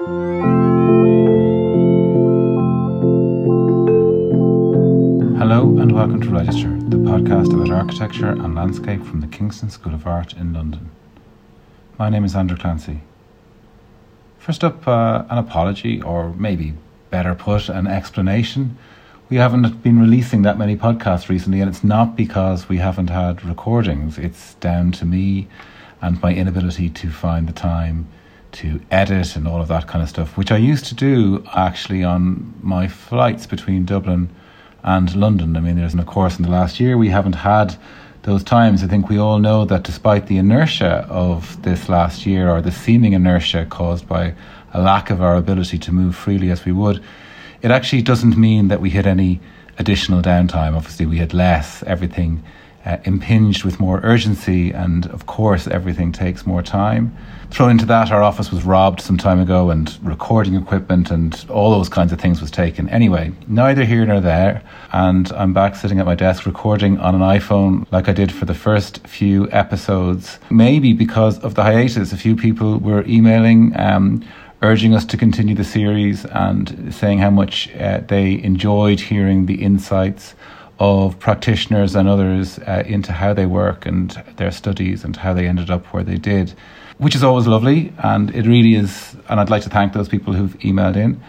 Hello and welcome to Register, the podcast about architecture and landscape from the Kingston School of Art in London. My name is Andrew Clancy. First up, uh, an apology, or maybe better put, an explanation. We haven't been releasing that many podcasts recently, and it's not because we haven't had recordings. It's down to me and my inability to find the time to edit and all of that kind of stuff, which I used to do actually on my flights between Dublin and London. I mean, there's, of course, in the last year, we haven't had those times. I think we all know that despite the inertia of this last year, or the seeming inertia caused by a lack of our ability to move freely as we would, it actually doesn't mean that we had any additional downtime. Obviously, we had less. Everything uh, impinged with more urgency, and of course, everything takes more time. Thrown into that, our office was robbed some time ago, and recording equipment and all those kinds of things was taken. Anyway, neither here nor there, and I'm back sitting at my desk recording on an iPhone like I did for the first few episodes. Maybe because of the hiatus, a few people were emailing. Um, urging us to continue the series and saying how much uh, they enjoyed hearing the insights of practitioners and others uh, into how they work and their studies and how they ended up where they did, which is always lovely. And it really is. And I'd like to thank those people who've emailed in.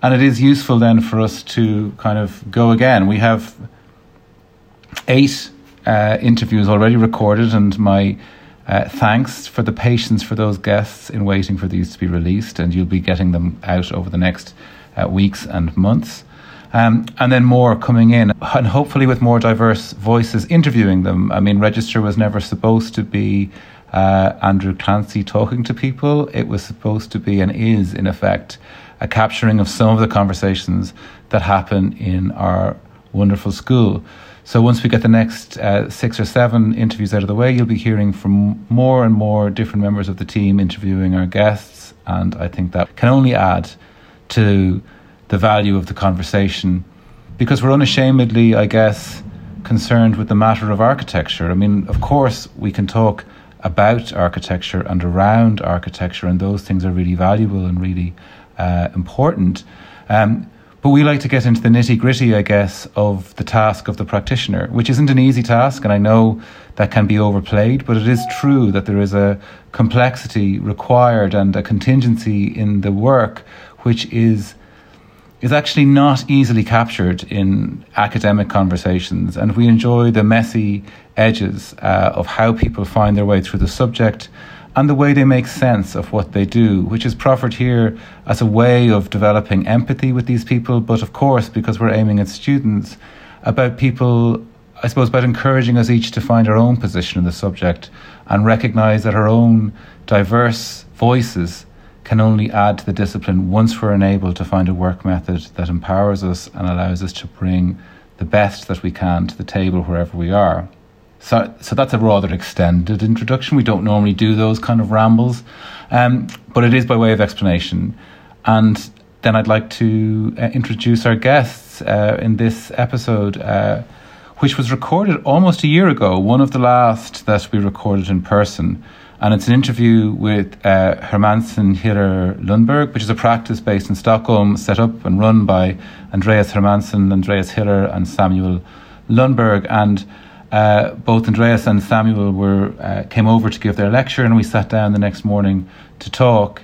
And it is useful then for us to kind of go again. We have eight uh, interviews already recorded, and my uh, thanks for the patience for those guests in waiting for these to be released. And you'll be getting them out over the next uh, weeks and months. Um, and then more coming in, and hopefully with more diverse voices interviewing them. I mean, Register was never supposed to be uh, Andrew Clancy talking to people. It was supposed to be and is, in effect, a capturing of some of the conversations that happen in our wonderful school. So once we get the next uh, six or seven interviews out of the way, you'll be hearing from more and more different members of the team interviewing our guests, and I think that can only add to the value of the conversation because we're unashamedly, I guess, concerned with the matter of architecture. I mean, of course, we can talk about architecture and around architecture, and those things are really valuable and really uh, important. Um, but we like to get into the nitty gritty, I guess, of the task of the practitioner, which isn't an easy task, and I know that can be overplayed, but it is true that there is a complexity required and a contingency in the work which is is actually not easily captured in academic conversations, and we enjoy the messy edges uh, of how people find their way through the subject and the way they make sense of what they do, which is proffered here as a way of developing empathy with these people, but of course, because we're aiming at students, about people, I suppose, about encouraging us each to find our own position in the subject and recognize that our own diverse voices can only add to the discipline once we're enabled to find a work method that empowers us and allows us to bring the best that we can to the table wherever we are. So, so that's a rather extended introduction. We don't normally do those kind of rambles, um, but it is by way of explanation. And then I'd like to uh, introduce our guests uh, in this episode, uh, which was recorded almost a year ago, one of the last that we recorded in person. And it's an interview with uh, Hermansen Hiller Lundberg, which is a practice based in Stockholm, set up and run by Andreas Hermansen, Andreas Hiller, and Samuel Lundberg. And uh, both Andreas and Samuel were uh, came over to give their lecture, and we sat down the next morning to talk.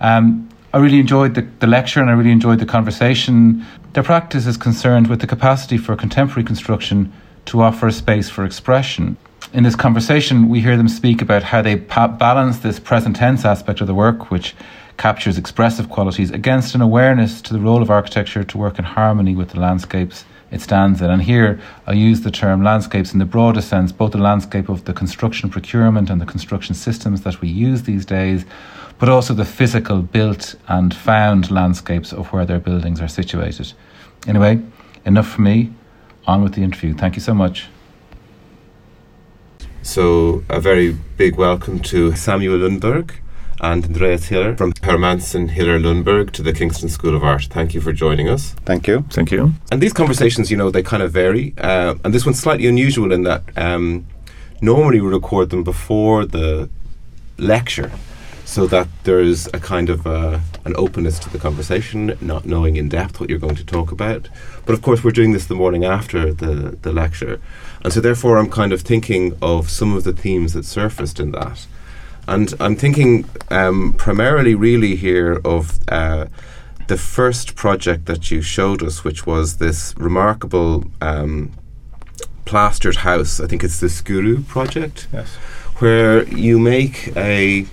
Um, I really enjoyed the, the lecture and I really enjoyed the conversation. Their practice is concerned with the capacity for contemporary construction to offer a space for expression. In this conversation, we hear them speak about how they pa- balance this present tense aspect of the work, which captures expressive qualities, against an awareness to the role of architecture to work in harmony with the landscapes it stands in. And here I use the term landscapes in the broadest sense, both the landscape of the construction procurement and the construction systems that we use these days, but also the physical built and found landscapes of where their buildings are situated. Anyway, enough for me. On with the interview. Thank you so much. So, a very big welcome to Samuel Lundberg and Andreas Hiller from Hermansen Hiller Lundberg to the Kingston School of Art. Thank you for joining us. Thank you. Thank you. And these conversations, you know, they kind of vary. Uh, and this one's slightly unusual in that um, normally we record them before the lecture. So that there's a kind of uh, an openness to the conversation, not knowing in depth what you're going to talk about. But of course, we're doing this the morning after the, the lecture. And so, therefore, I'm kind of thinking of some of the themes that surfaced in that. And I'm thinking um, primarily, really, here of uh, the first project that you showed us, which was this remarkable um, plastered house. I think it's the Skuru project. Yes. Where you make a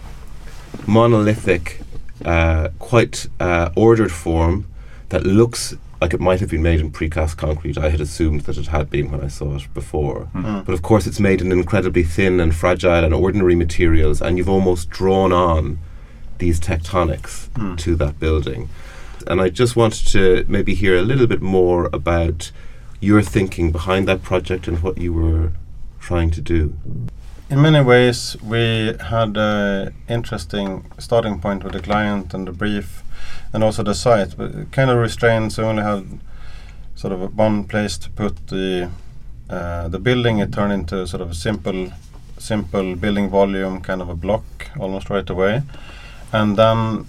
monolithic, uh, quite uh, ordered form that looks like it might have been made in precast concrete. I had assumed that it had been when I saw it before. Mm. But of course, it's made in incredibly thin and fragile and ordinary materials, and you've almost drawn on these tectonics Mm. to that building. And I just wanted to maybe hear a little bit more about your thinking behind that project and what you were trying to do. In many ways, we had an interesting starting point with the client and the brief, and also the site. But kind of restrained, so we only had sort of one place to put the uh, the building. It turned into sort of a simple, simple building volume, kind of a block, almost right away. And then,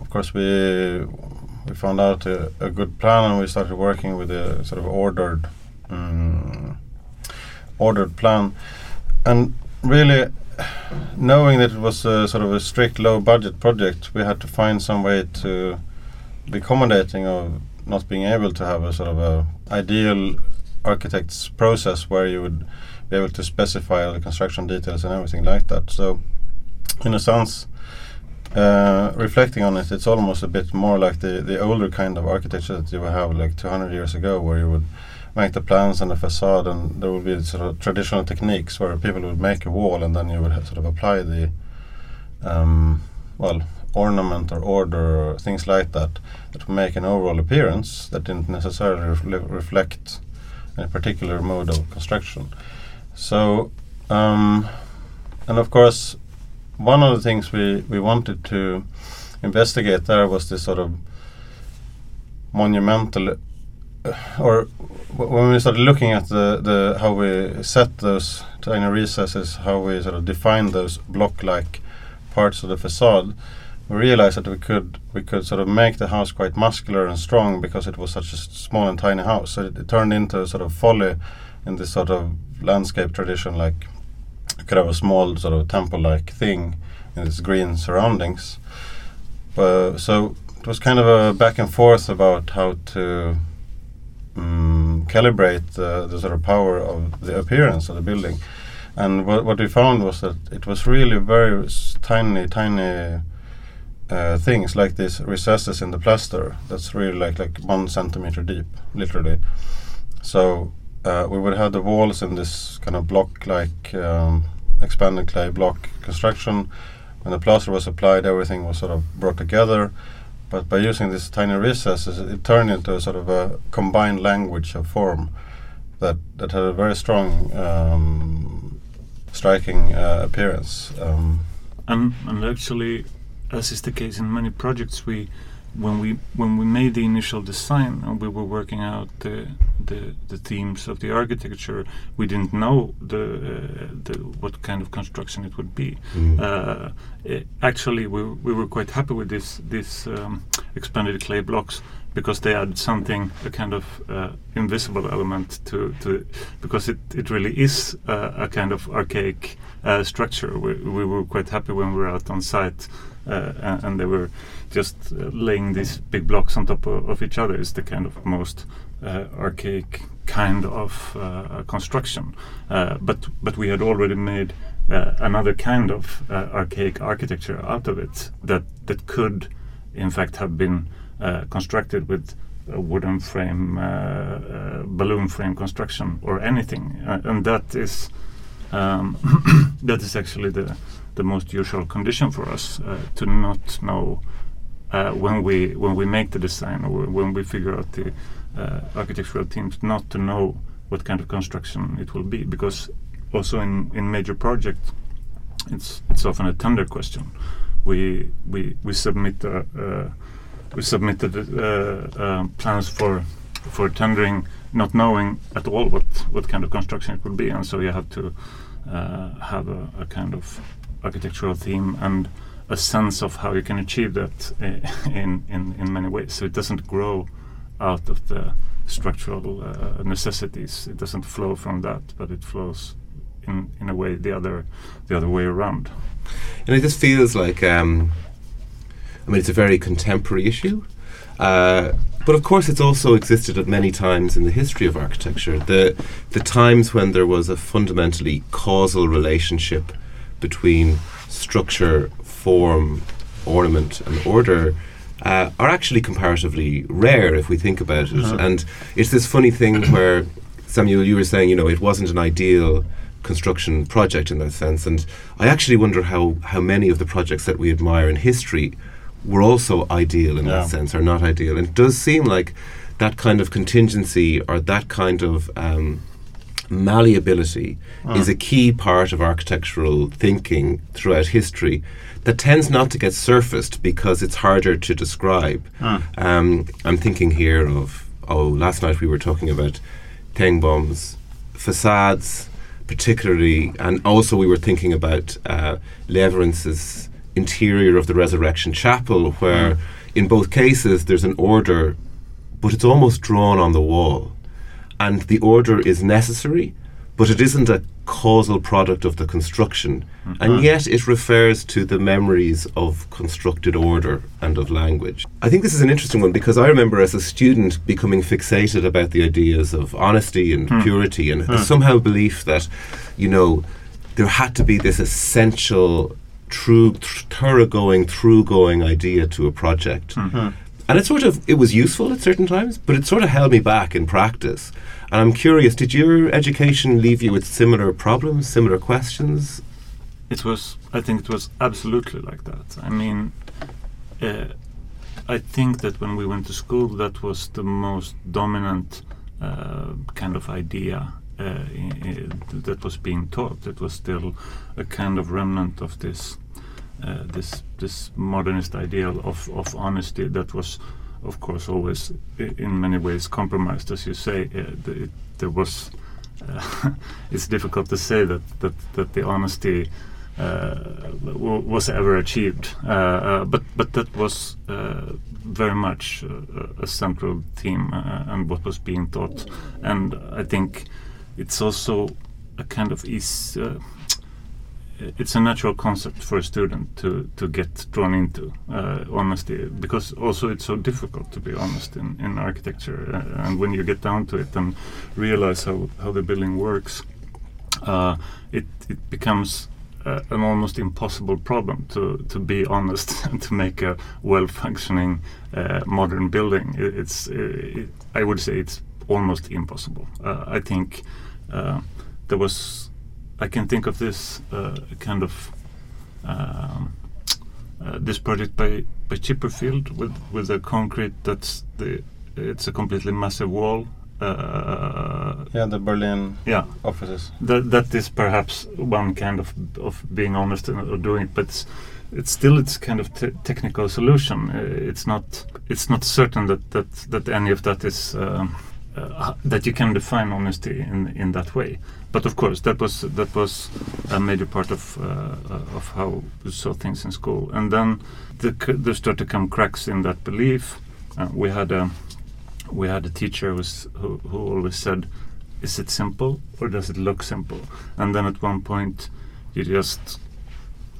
of course, we we found out a, a good plan, and we started working with a sort of ordered, um, ordered plan and really knowing that it was a sort of a strict low budget project we had to find some way to be accommodating of not being able to have a sort of a ideal architect's process where you would be able to specify all the construction details and everything like that. So in a sense uh, reflecting on it it's almost a bit more like the, the older kind of architecture that you would have like 200 years ago where you would make the plans and the facade, and there would be sort of traditional techniques where people would make a wall, and then you would sort of apply the um, well ornament or order or things like that that would make an overall appearance that didn't necessarily refle- reflect a particular mode of construction. So, um, and of course, one of the things we, we wanted to investigate there was this sort of monumental or when we started looking at the, the how we set those tiny recesses, how we sort of define those block-like parts of the facade, we realized that we could we could sort of make the house quite muscular and strong because it was such a small and tiny house. So it, it turned into a sort of folly in this sort of landscape tradition, like you could have a small sort of temple-like thing in its green surroundings. Uh, so it was kind of a back and forth about how to um, calibrate the, the sort of power of the appearance of the building. And what, what we found was that it was really very tiny, tiny uh, things like these recesses in the plaster. That's really like like one centimeter deep, literally. So uh, we would have the walls in this kind of block-like um, expanded clay block construction. When the plaster was applied, everything was sort of brought together. But by using these tiny recesses, it turned into a sort of a combined language of form that that had a very strong, um, striking uh, appearance. Um, And, and actually, as is the case in many projects, we when we when we made the initial design and we were working out the the, the themes of the architecture, we didn't know the, uh, the what kind of construction it would be. Mm. Uh, eh, actually, we we were quite happy with this this um, expanded clay blocks because they add something a kind of uh, invisible element to to because it it really is uh, a kind of archaic uh, structure. We, we were quite happy when we were out on site. Uh, and, and they were just uh, laying these big blocks on top of, of each other is the kind of most uh, archaic kind of uh, construction. But but we had already made another kind of archaic architecture out of it that that could, in fact, have been constructed with a wooden frame, uh, uh, balloon frame construction, or anything, uh, and that is um, that is actually the the most usual condition for us to not know uh, when we when we make the design or when we figure out the uh, architectural themes, not to know what kind of construction it will be, because also in in major projects, it's it's often a tender question. We we we submit uh, uh, we submitted uh, uh, plans for for tendering, not knowing at all what what kind of construction it would be, and so you have to uh, have a, a kind of architectural theme and a sense of how you can achieve that uh, in, in in many ways. So it doesn't grow out of the structural uh, necessities. It doesn't flow from that, but it flows in in a way the other the other way around. And it just feels like, um, I mean, it's a very contemporary issue. Uh, but of course, it's also existed at many times in the history of architecture. The the times when there was a fundamentally causal relationship between structure, form, ornament, and order uh, are actually comparatively rare if we think about it. And it's this funny thing where Samuel, you were saying, you know, it wasn't an ideal construction project in that sense. And I actually wonder how, how many of the projects that we admire in history were also ideal in Yeah. that sense or not ideal. And it does seem like that kind of contingency or that kind of um, malleability is a key part of architectural thinking throughout history that tends not to get surfaced because it's harder to describe. Um, I'm thinking here of, oh, last night we were talking about Tengbom's facades, particularly, and also we were thinking about uh, Lewerentz's interior of the Resurrection Chapel, where in both cases there's an order, but it's almost drawn on the wall. And the order is necessary, but it isn't a causal product of the construction. Mm. And ah. yet it refers to the memories of constructed order and of language. I think this is an interesting one because I remember as a student becoming fixated about the ideas of honesty and hmm. purity and hmm. somehow belief that, you know, there had to be this essential, true, th- thoroughgoing, through-going idea to a project. Hmm. And it sort of it was useful at certain times, but it sort of held me back in practice. And I'm curious, did your education leave you with similar problems, similar questions? It was, I think, it was absolutely like that. I mean, uh, I think that when we went to school, that was the most dominant uh, kind of idea uh, i- i- that was being taught. It was still a kind of remnant of this uh, this this modernist ideal of, of honesty that was, of course, always in many ways compromised, as you say. Uh, the, it, there was. Uh, it's difficult to say that that, that the honesty uh, was ever achieved, uh, uh, but but that was uh, very much uh, a central theme uh, and what was being taught, and I think it's also a kind of is. Uh, it's a natural concept for a student to, to get drawn into uh, honesty because also it's so difficult to be honest in, in architecture uh, and when you get down to it and realize how, how the building works uh, it, it becomes uh, an almost impossible problem to, to be honest and to make a well functioning uh, modern building. It, it's uh, it, I would say it's almost impossible. I think there was I can think of this uh, kind of um, uh, this project by by Chipperfield with with a concrete that's the it's a completely massive wall. Uh, Yeah, the Berlin yeah, offices. that that is perhaps one kind of of being honest and or doing it, but it's, it's still it's kind of te- technical solution. Uh, it's not it's not certain that that that any of that is. Um, uh, that you can define honesty in in that way, but of course that was that was a major part of uh, of how we saw things in school, and then the, there started to come cracks in that belief. Uh, we had a we had a teacher who, was, who who always said, "Is it simple or does it look simple?" And then at one point, you just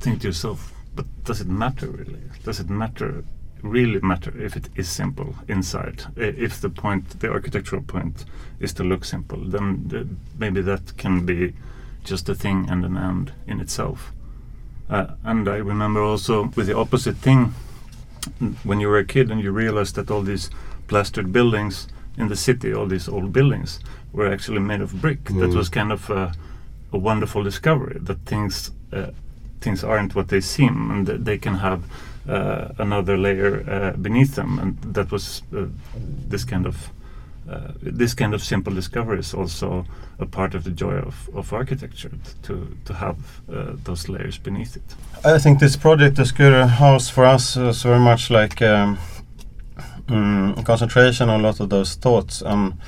think to yourself, "But does it matter really? Does it matter?" Really matter if it is simple inside. If the point the architectural point is to look simple then the, maybe that can be just a thing and an end in itself. Uh, and i remember also with the opposite thing when you were a kid and you realized that all these plastered buildings in the city all these old buildings were actually made of brick. That Mm. was kind of a, a wonderful discovery that things uh, things aren't what they seem and they can have uh, another layer uh, beneath them and that was uh, this kind of uh, this kind of simple discovery is also a part of the joy of, of architecture to to have uh, those layers beneath it. I think this project, the Skuru House, for us is very much like um, mm, concentration on a lot of those thoughts. Um,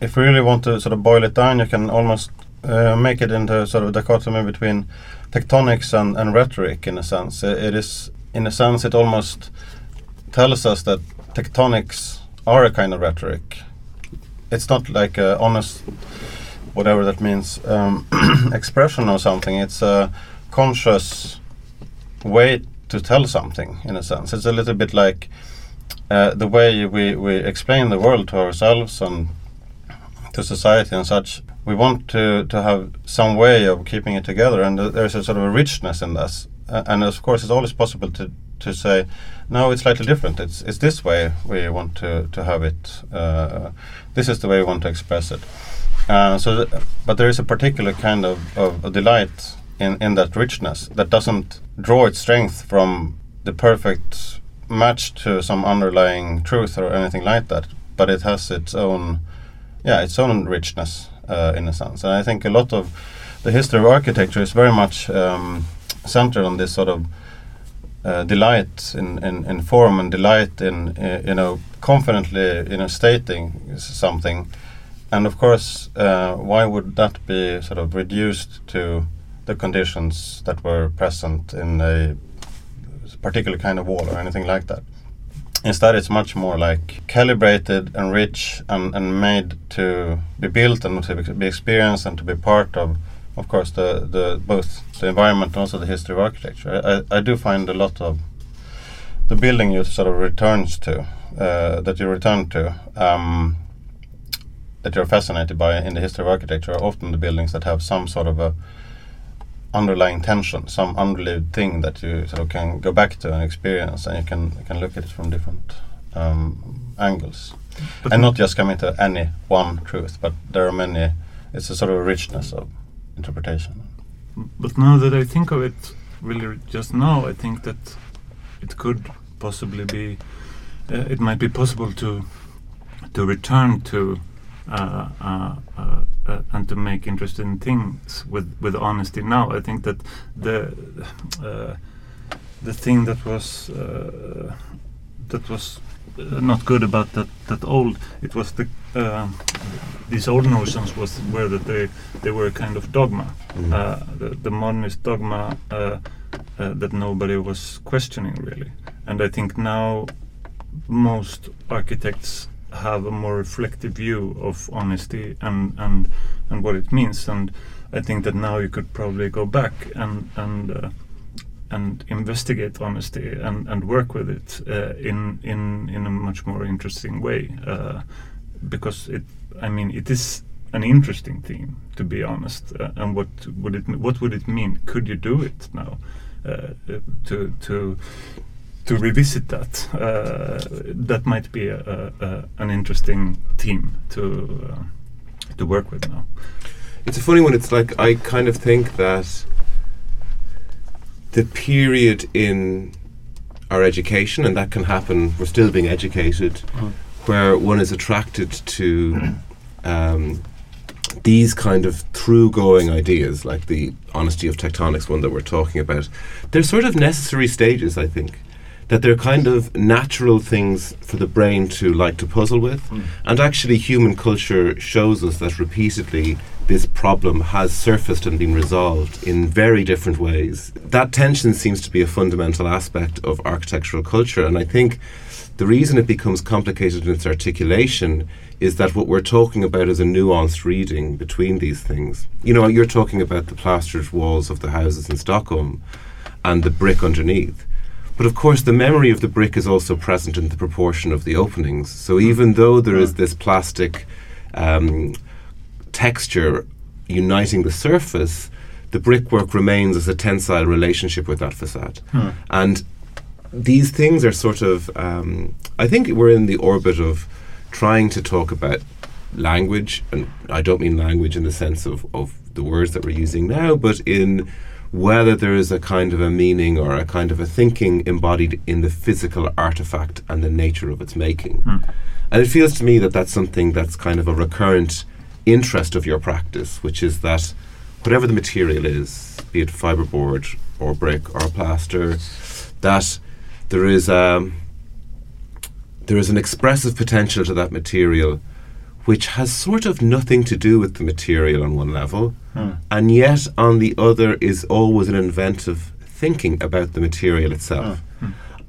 if we really want to sort of boil it down, you can almost uh, make it into sort of a dichotomy between tectonics and, and rhetoric in a sense. It is, in a sense, it almost tells us that tectonics are a kind of rhetoric. It's not like a honest, whatever that means, um, expression or something. It's a conscious way to tell something, in a sense. It's a little bit like uh, the way we, we explain the world to ourselves and to society and such. We want to, to have some way of keeping it together, and there's a sort of a richness in this. Uh, and of course, it's always possible to, to say, no, it's slightly different. It's, it's this way we want to, to have it. Uh, this is the way we want to express it. Uh, so, th- but there is a particular kind of, of, of delight in, in that richness that doesn't draw its strength from the perfect match to some underlying truth or anything like that, but it has its own, yeah, its own richness uh, in a sense. And I think a lot of the history of architecture is very much um, centered on this sort of uh, delight in, in, in form and delight in uh, you know confidently you know stating something, and of course uh, why would that be sort of reduced to the conditions that were present in a particular kind of wall or anything like that. Instead, it's much more like calibrated and rich and, and made to be built and to be- experienced and to be part of, of course, the, the both the environment and also the history of architecture. I, I do find a lot of the building you sort of returns to, uh, that you return to, um, that you're fascinated by in the history of architecture are often the buildings that have some sort of a underlying tension, some underlived thing that you sort of can go back to and experience, and you can you can look at it from different um, angles, But and not just coming to any one truth, but there are many. It's a sort of richness of interpretation. But now that I think of it, really just now, I think that it could possibly be, uh, it might be possible to to return to uh, uh, uh, and to make interesting things with with honesty. Now, I think that the uh, the thing that was uh, that was uh, not good about that that old it was the uh, these old notions was were that they they were a kind of dogma Mm. uh, the, the modernist dogma uh, uh, that nobody was questioning really. And I think now most architects have a more reflective view of honesty and, and, and what it means. And I think that now you could probably go back and, and, uh, and investigate honesty and, and work with it uh, in, in, in a much more interesting way. Uh, because it, I mean, it is an interesting theme, to be honest. Uh, and what would it what would it mean? Could you do it now? Uh, uh, to to to revisit that. Uh, that might be a, a, an interesting theme to uh, to work with now. It's a funny one. It's like I kind of think that the period in our education, and that can happen, we're still being educated, where one is attracted to um, these kind of through going ideas, like the honesty of tectonics one that we're talking about. They're sort of necessary stages, I think. That they're kind of natural things for the brain to like to puzzle with. Hmm. And actually, human culture shows us that repeatedly this problem has surfaced and been resolved in very different ways. That tension seems to be a fundamental aspect of architectural culture. And I think the reason it becomes complicated in its articulation is that what we're talking about is a nuanced reading between these things. You know, you're talking about the plastered walls of the houses in Stockholm and the brick underneath. But of course, the memory of the brick is also present in the proportion of the openings. So even though there is this plastic um, texture uniting the surface, the brickwork remains as a tensile relationship with that facade. And these things are sort of, um, I think we're in the orbit of trying to talk about language, and I don't mean language in the sense of, of the words that we're using now, but in whether there is a kind of a meaning or a kind of a thinking embodied in the physical artifact and the nature of its making. And it feels to me that that's something that's kind of a recurrent interest of your practice, which is that whatever the material is, be it fiberboard or brick or plaster, that there is um, there is an expressive potential to that material which has sort of nothing to do with the material on one level, Hmm. and yet on the other is always an inventive thinking about the material itself.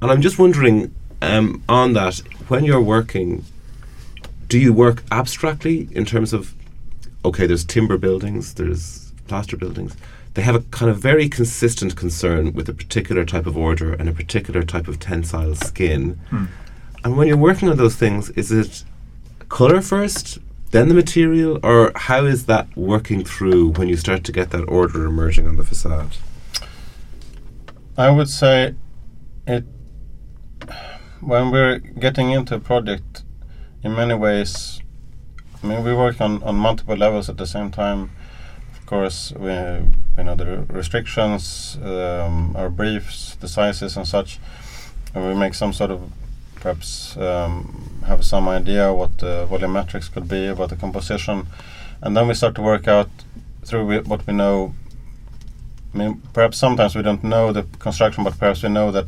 And I'm just wondering um, on that, when you're working, do you work abstractly in terms of, okay, there's timber buildings, there's plaster buildings. They have a kind of very consistent concern with a particular type of order and a particular type of tensile skin. And when you're working on those things, is it color first, then the material, or how is that working through when you start to get that order emerging on the facade? I would say it when we're getting into a project in many ways I mean we work on, on multiple levels at the same time. Of course we you know the restrictions, um, our briefs, the sizes and such and we make some sort of perhaps um, have some idea what the volumetrics could be, about the composition and then we start to work out through what we know I mean, perhaps sometimes we don't know the construction, but perhaps we know that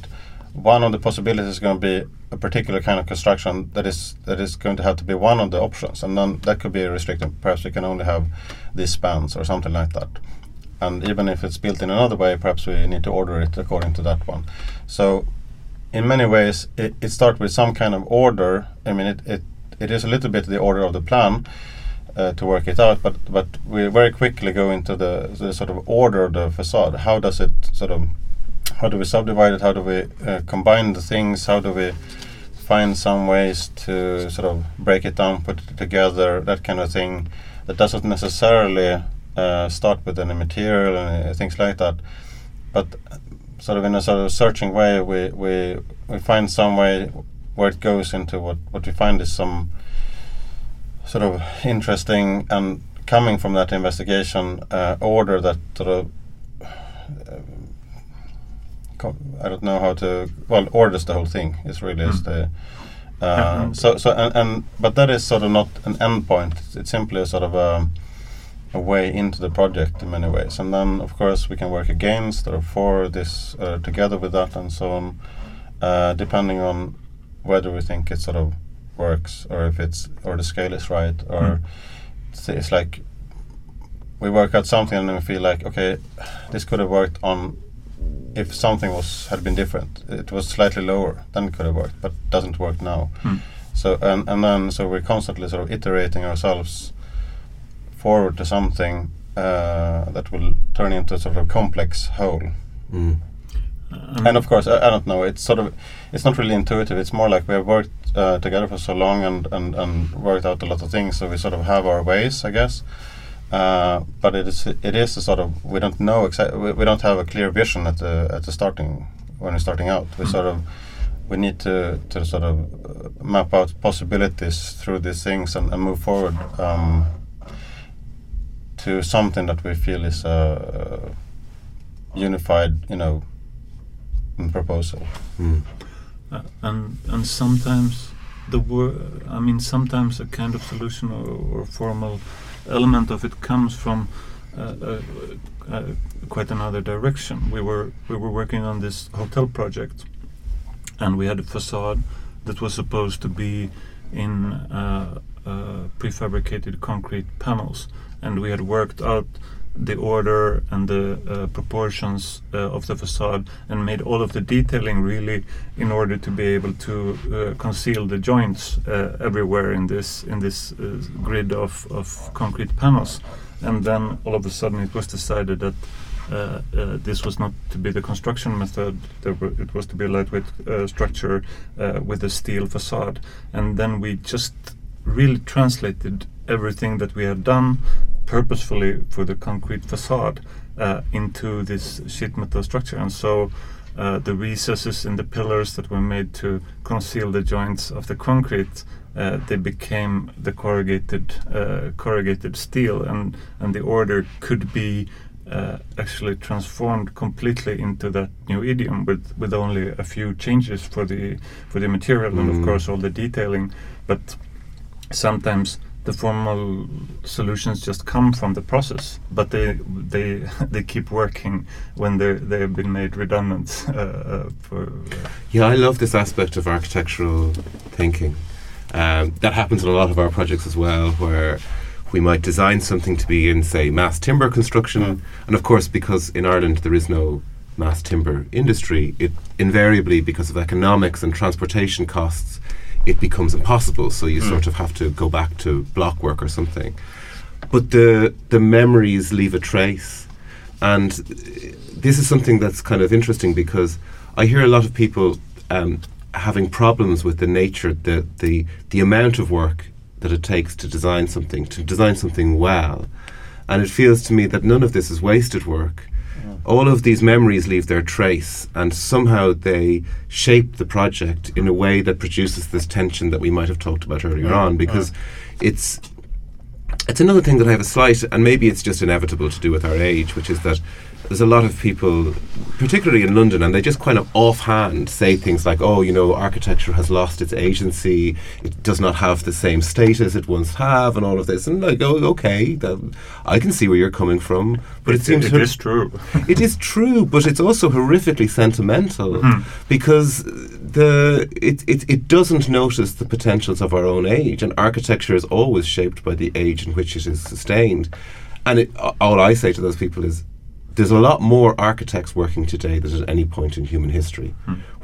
one of the possibilities is going to be a particular kind of construction that is that is going to have to be one of the options, and then that could be restricted. Perhaps we can only have these spans or something like that. And even if it's built in another way, perhaps we need to order it according to that one. So, in many ways, it, it starts with some kind of order. I mean, it, it, it is a little bit the order of the plan, uh, to work it out. But but we very quickly go into the, the sort of order of the facade. How does it sort of how do we subdivide it? How do we uh, combine the things? How do we find some ways to sort of break it down, put it together, that kind of thing. That doesn't necessarily uh, start with any material and uh, things like that, but sort of in a sort of searching way, we we we find some way where it goes into what what we find is some sort of interesting and coming from that investigation uh, order that sort of uh, I don't know how to well orders the whole thing is really is Mm. the uh, so so and, and but that is sort of not an end point it's, it's simply a sort of a, a way into the project in many ways and then of course we can work against or for this uh, together with that and so on uh, depending on whether we think it sort of works or if it's or the scale is right or Mm. it's, it's like we work out something and then we feel like okay this could have worked on if something was had been different it was slightly lower then it could have worked but doesn't work now Mm. so and, and then so we're constantly sort of iterating ourselves forward to something uh, that will turn into a sort of a complex whole Mm. Um, and of course, I, I don't know. It's sort of, it's not really intuitive. It's more like we have worked uh, together for so long and, and, and worked out a lot of things. So we sort of have our ways, I guess. Uh, but it is it is a sort of we don't know exactly. We, we don't have a clear vision at the at the starting when we're starting out. We Mm. sort of we need to to sort of uh, map out possibilities through these things and, and move forward um, to something that we feel is a unified, you know, proposal. Mm. Uh, and and sometimes the wor- I mean sometimes a kind of solution or, or formal element of it comes from uh, uh, uh, quite another direction. We were we were working on this hotel project, and we had a facade that was supposed to be in uh, prefabricated concrete panels, and we had worked out the order and the uh, proportions uh, of the facade and made all of the detailing really in order to be able to uh, conceal the joints uh, everywhere in this in this uh, grid of, of concrete panels. And then all of a sudden it was decided that uh, this was not to be the construction method. It was to be a lightweight structure with a steel facade, and then we just really translated everything that we had done purposefully for the concrete facade uh, into this sheet metal structure, and so. Uh, the recesses in the pillars that were made to conceal the joints of the concrete, uh, they became the corrugated uh, corrugated steel, and and the order could be uh, actually transformed completely into that new idiom with with only a few changes for the for the material and of Mm. course all the detailing, but sometimes the formal solutions just come from the process, but they they they keep working when they they have been made redundant uh, uh, for. Yeah, I love this aspect of architectural thinking. Um, that happens in a lot of our projects as well, where we might design something to be in, say, mass timber construction, Mm. and of course, because in Ireland there is no mass timber industry, it invariably, because of economics and transportation costs, it becomes impossible. So you Mm. sort of have to go back to block work or something. But the the memories leave a trace, and this is something that's kind of interesting because I hear a lot of people um, having problems with the nature, the the the amount of work that it takes to design something, to design something well, and it feels to me that none of this is wasted work. All of these memories leave their trace, and somehow they shape the project in a way that produces this tension that we might have talked about earlier on. Because it's it's another thing that I have a slight, and maybe it's just inevitable to do with our age, which is that there's a lot of people, particularly in London, and they just kind of offhand say things like, oh, you know, architecture has lost its agency, it does not have the same status it once have, and all of this. And like, oh, okay, that, I can see where you're coming from, but it, seems it hor- is true. it is true, but it's also horrifically sentimental Hmm. because the it, it it doesn't notice the potentials of our own age, and architecture is always shaped by the age in which it is sustained. And it, all I say to those people is, there's a lot more architects working today than at any point in human history.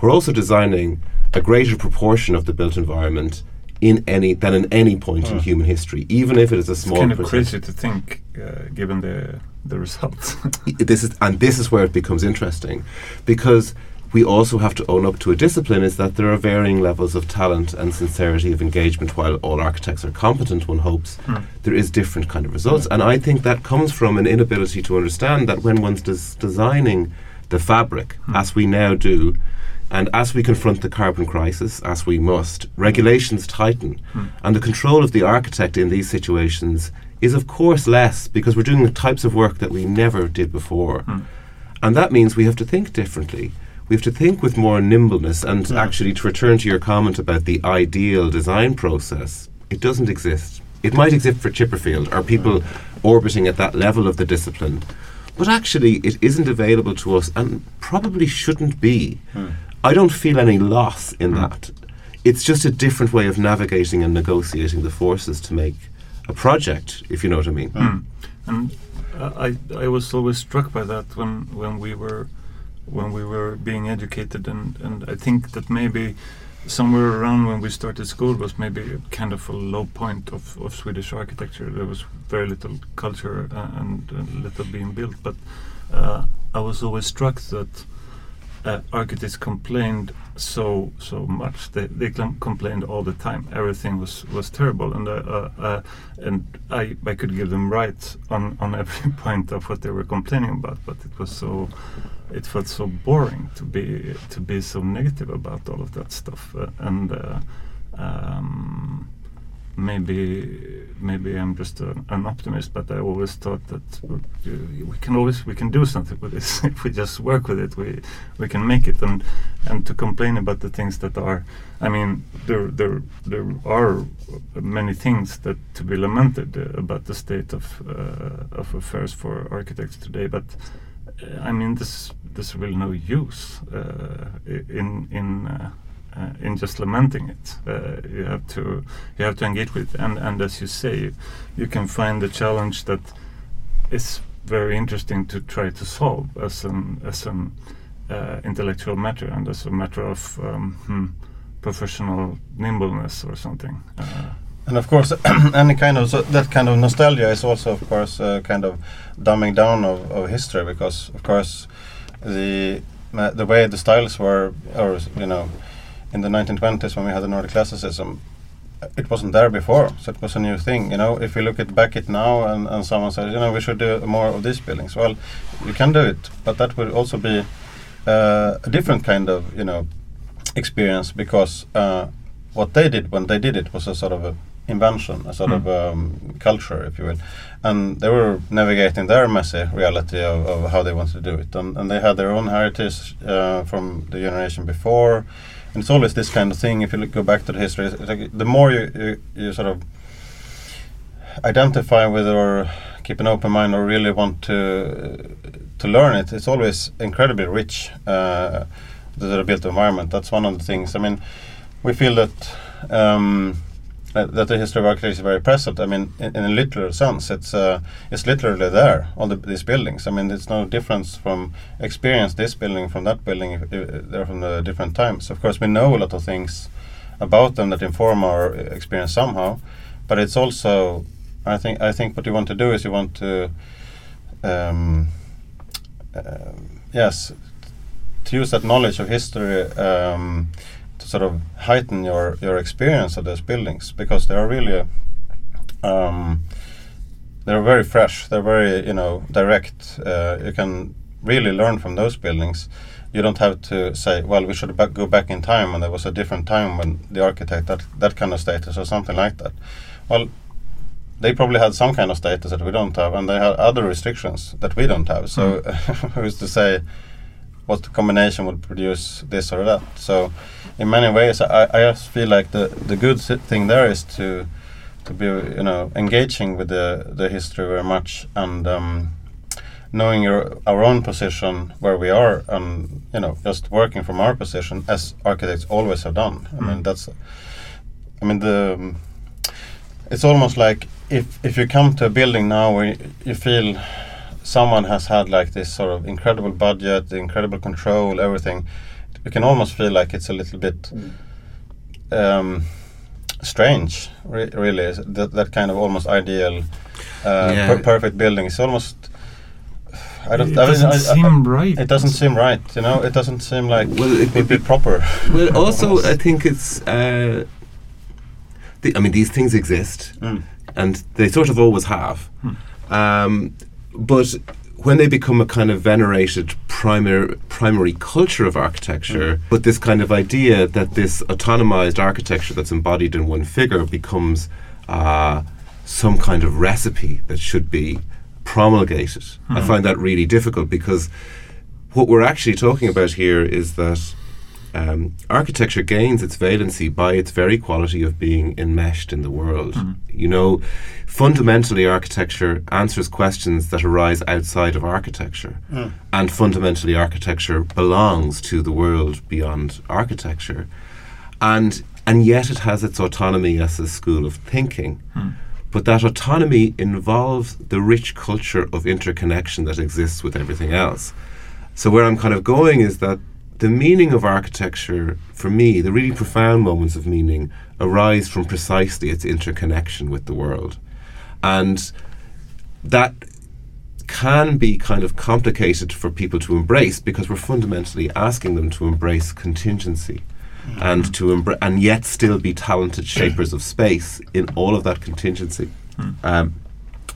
We're also designing a greater proportion of the built environment in any than in any point in human history, even if it is a small. It's kind of crazy to think, uh, given the the results. This is and this is where it becomes interesting because we also have to own up to a discipline is that there are varying levels of talent and sincerity of engagement while all architects are competent one hopes Hmm. there is different kind of results and i think that comes from an inability to understand that when one's des- designing the fabric Hmm. as we now do and as we confront the carbon crisis as we must regulations tighten Hmm. and the control of the architect in these situations is of course less because we're doing the types of work that we never did before Hmm. and that means we have to think differently. We have to think with more nimbleness. And Mm. actually, to return to your comment about the ideal design process, it doesn't exist. It might exist for Chipperfield or people orbiting at that level of the discipline, but actually, it isn't available to us and probably shouldn't be. Mm. I don't feel any loss in Mm. that. It's just a different way of navigating and negotiating the forces to make a project, if you know what I mean. And uh, I I was always struck by that when when we were when we were being educated and and I think that maybe somewhere around when we started school was maybe kind of a low point of, of Swedish architecture. There was very little culture uh, and uh, little being built, but uh, I was always struck that uh, architects complained so so much. They they complained all the time. Everything was was terrible, and uh, uh, uh, and I I could give them right on on every point of what they were complaining about. But it was so it felt so boring to be to be so negative about all of that stuff. Uh, and uh, um, maybe maybe I'm just a, an optimist, but I always thought that uh, we can always we can do something with this if we just work with it. We we can make it, and and to complain about the things that are, I mean, there there there are many things that to be lamented uh, about the state of uh, of affairs for architects today, but. Uh, I mean, this there's really no use uh, in in uh, uh, in just lamenting it. Uh, you have to you have to engage with it, and and as you say, you can find the challenge that is very interesting to try to solve as an as an uh, intellectual matter and as a matter of um, hmm, professional nimbleness or something. And of course, any kind of so that kind of nostalgia is also, of course, uh, kind of dumbing down of, of history because, of course, the the way the styles were, or you know, in the 1920s when we had the Nordic classicism, it wasn't there before, so it was a new thing. You know, if you look at back it now, and, and someone says, you know, we should do more of these buildings. Well, you can do it, but that will also be uh, a different kind of, you know, experience because uh, what they did when they did it was a sort of a invention, a sort Mm. of um, culture, if you will, and they were navigating their messy reality of, of how they wanted to do it, and, and they had their own heritage uh, from the generation before, and it's always this kind of thing. If you look, go back to the history, it's like the more you, you, you sort of identify with or keep an open mind or really want to to learn it, it's always incredibly rich. Uh, the of built environment. That's one of the things. I mean, we feel that um, that, the history of architecture is very present. I mean, in, in a literal sense, it's uh, it's literally there. All the, these buildings. I mean, it's no difference from experience this building from that building. If, if they're from the different times. Of course, we know a lot of things about them that inform our experience somehow, but it's also. I think I think what you want to do is you want to. Um, uh, yes, to use that knowledge of history um, sort of heighten your your experience of those buildings because they are really um, they're very fresh. They're very you know direct. Uh, you can really learn from those buildings. You don't have to say, well, we should back, go back in time, and there was a different time when the architect that that kind of status or something like that. Well, they probably had some kind of status that we don't have, and they had other restrictions that we don't have. So, who's to say what the combination would produce this or that? So, in many ways, I, I just feel like the the good thing there is to to be you know engaging with the the history very much and um, knowing your our own position where we are and you know just working from our position as architects always have done. I mean that's I mean the um, it's almost like if if you come to a building now where you feel someone has had like this sort of incredible budget, incredible control, everything, you can almost feel like it's a little bit um, strange, re- really. That that kind of almost ideal, uh, Yeah. per- perfect building. It's almost. I don't. it I doesn't I- I- seem right. It doesn't seem right, you know. It doesn't seem like Well, it it would would be be- proper. Well, also, I think it's. Uh, the, I mean, these things exist, Mm. and they sort of always have. Um, but when they become a kind of venerated primary primary culture of architecture, but this kind of idea that this autonomized architecture that's embodied in one figure becomes uh, some kind of recipe that should be promulgated, I find that really difficult because what we're actually talking about here is that um, architecture gains its valency by its very quality of being enmeshed in the world. Mm-hmm. You know, fundamentally, architecture answers questions that arise outside of architecture. Mm. And fundamentally, architecture belongs to the world beyond architecture. And, and yet, it has its autonomy as a school of thinking. Mm. But that autonomy involves the rich culture of interconnection that exists with everything else. So where I'm kind of going is that the meaning of architecture, for me, the really profound moments of meaning, arise from precisely its interconnection with the world. And that can be kind of complicated for people to embrace because we're fundamentally asking them to embrace contingency and to embra- and yet still be talented shapers of space in all of that contingency. Um,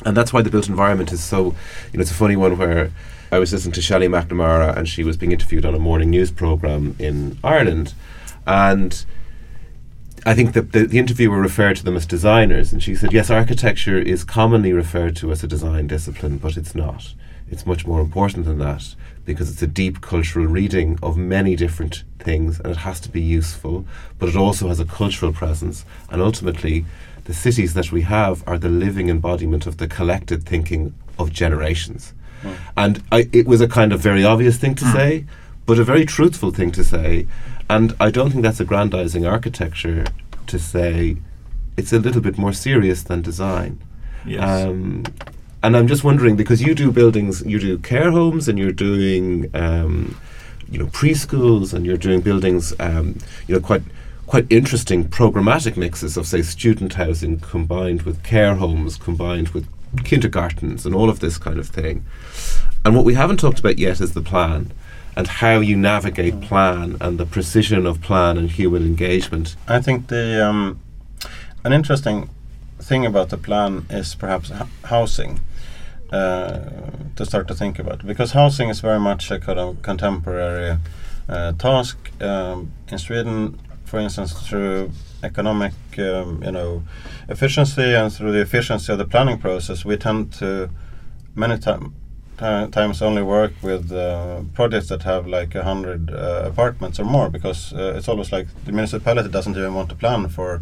and that's why the built environment is so, you know, it's a funny one where I was listening to Shelley McNamara and she was being interviewed on a morning news program in Ireland. And I think that the, the interviewer referred to them as designers, and she said, yes, architecture is commonly referred to as a design discipline, but it's not. It's much more important than that because it's a deep cultural reading of many different things and it has to be useful, but it also has a cultural presence. And ultimately, the cities that we have are the living embodiment of the collected thinking of generations. And I, it was a kind of very obvious thing to say, but a very truthful thing to say. And I don't think that's aggrandizing architecture to say it's a little bit more serious than design. Yes. Um, and I'm just wondering because you do buildings, you do care homes, and you're doing, um, you know, preschools, and you're doing buildings, um, you know, quite quite interesting programmatic mixes of say student housing combined with care homes, combined with kindergartens, and all of this kind of thing. And what we haven't talked about yet is the plan and how you navigate plan and the precision of plan and human engagement. I think the um, an interesting thing about the plan is perhaps housing. Uh, to start to think about because housing is very much a kind of contemporary uh, task um, in Sweden, for instance, through economic, um, you know, efficiency and through the efficiency of the planning process, we tend to many time, times only work with uh, projects that have like a hundred uh, apartments or more because uh, it's almost like the municipality doesn't even want to plan for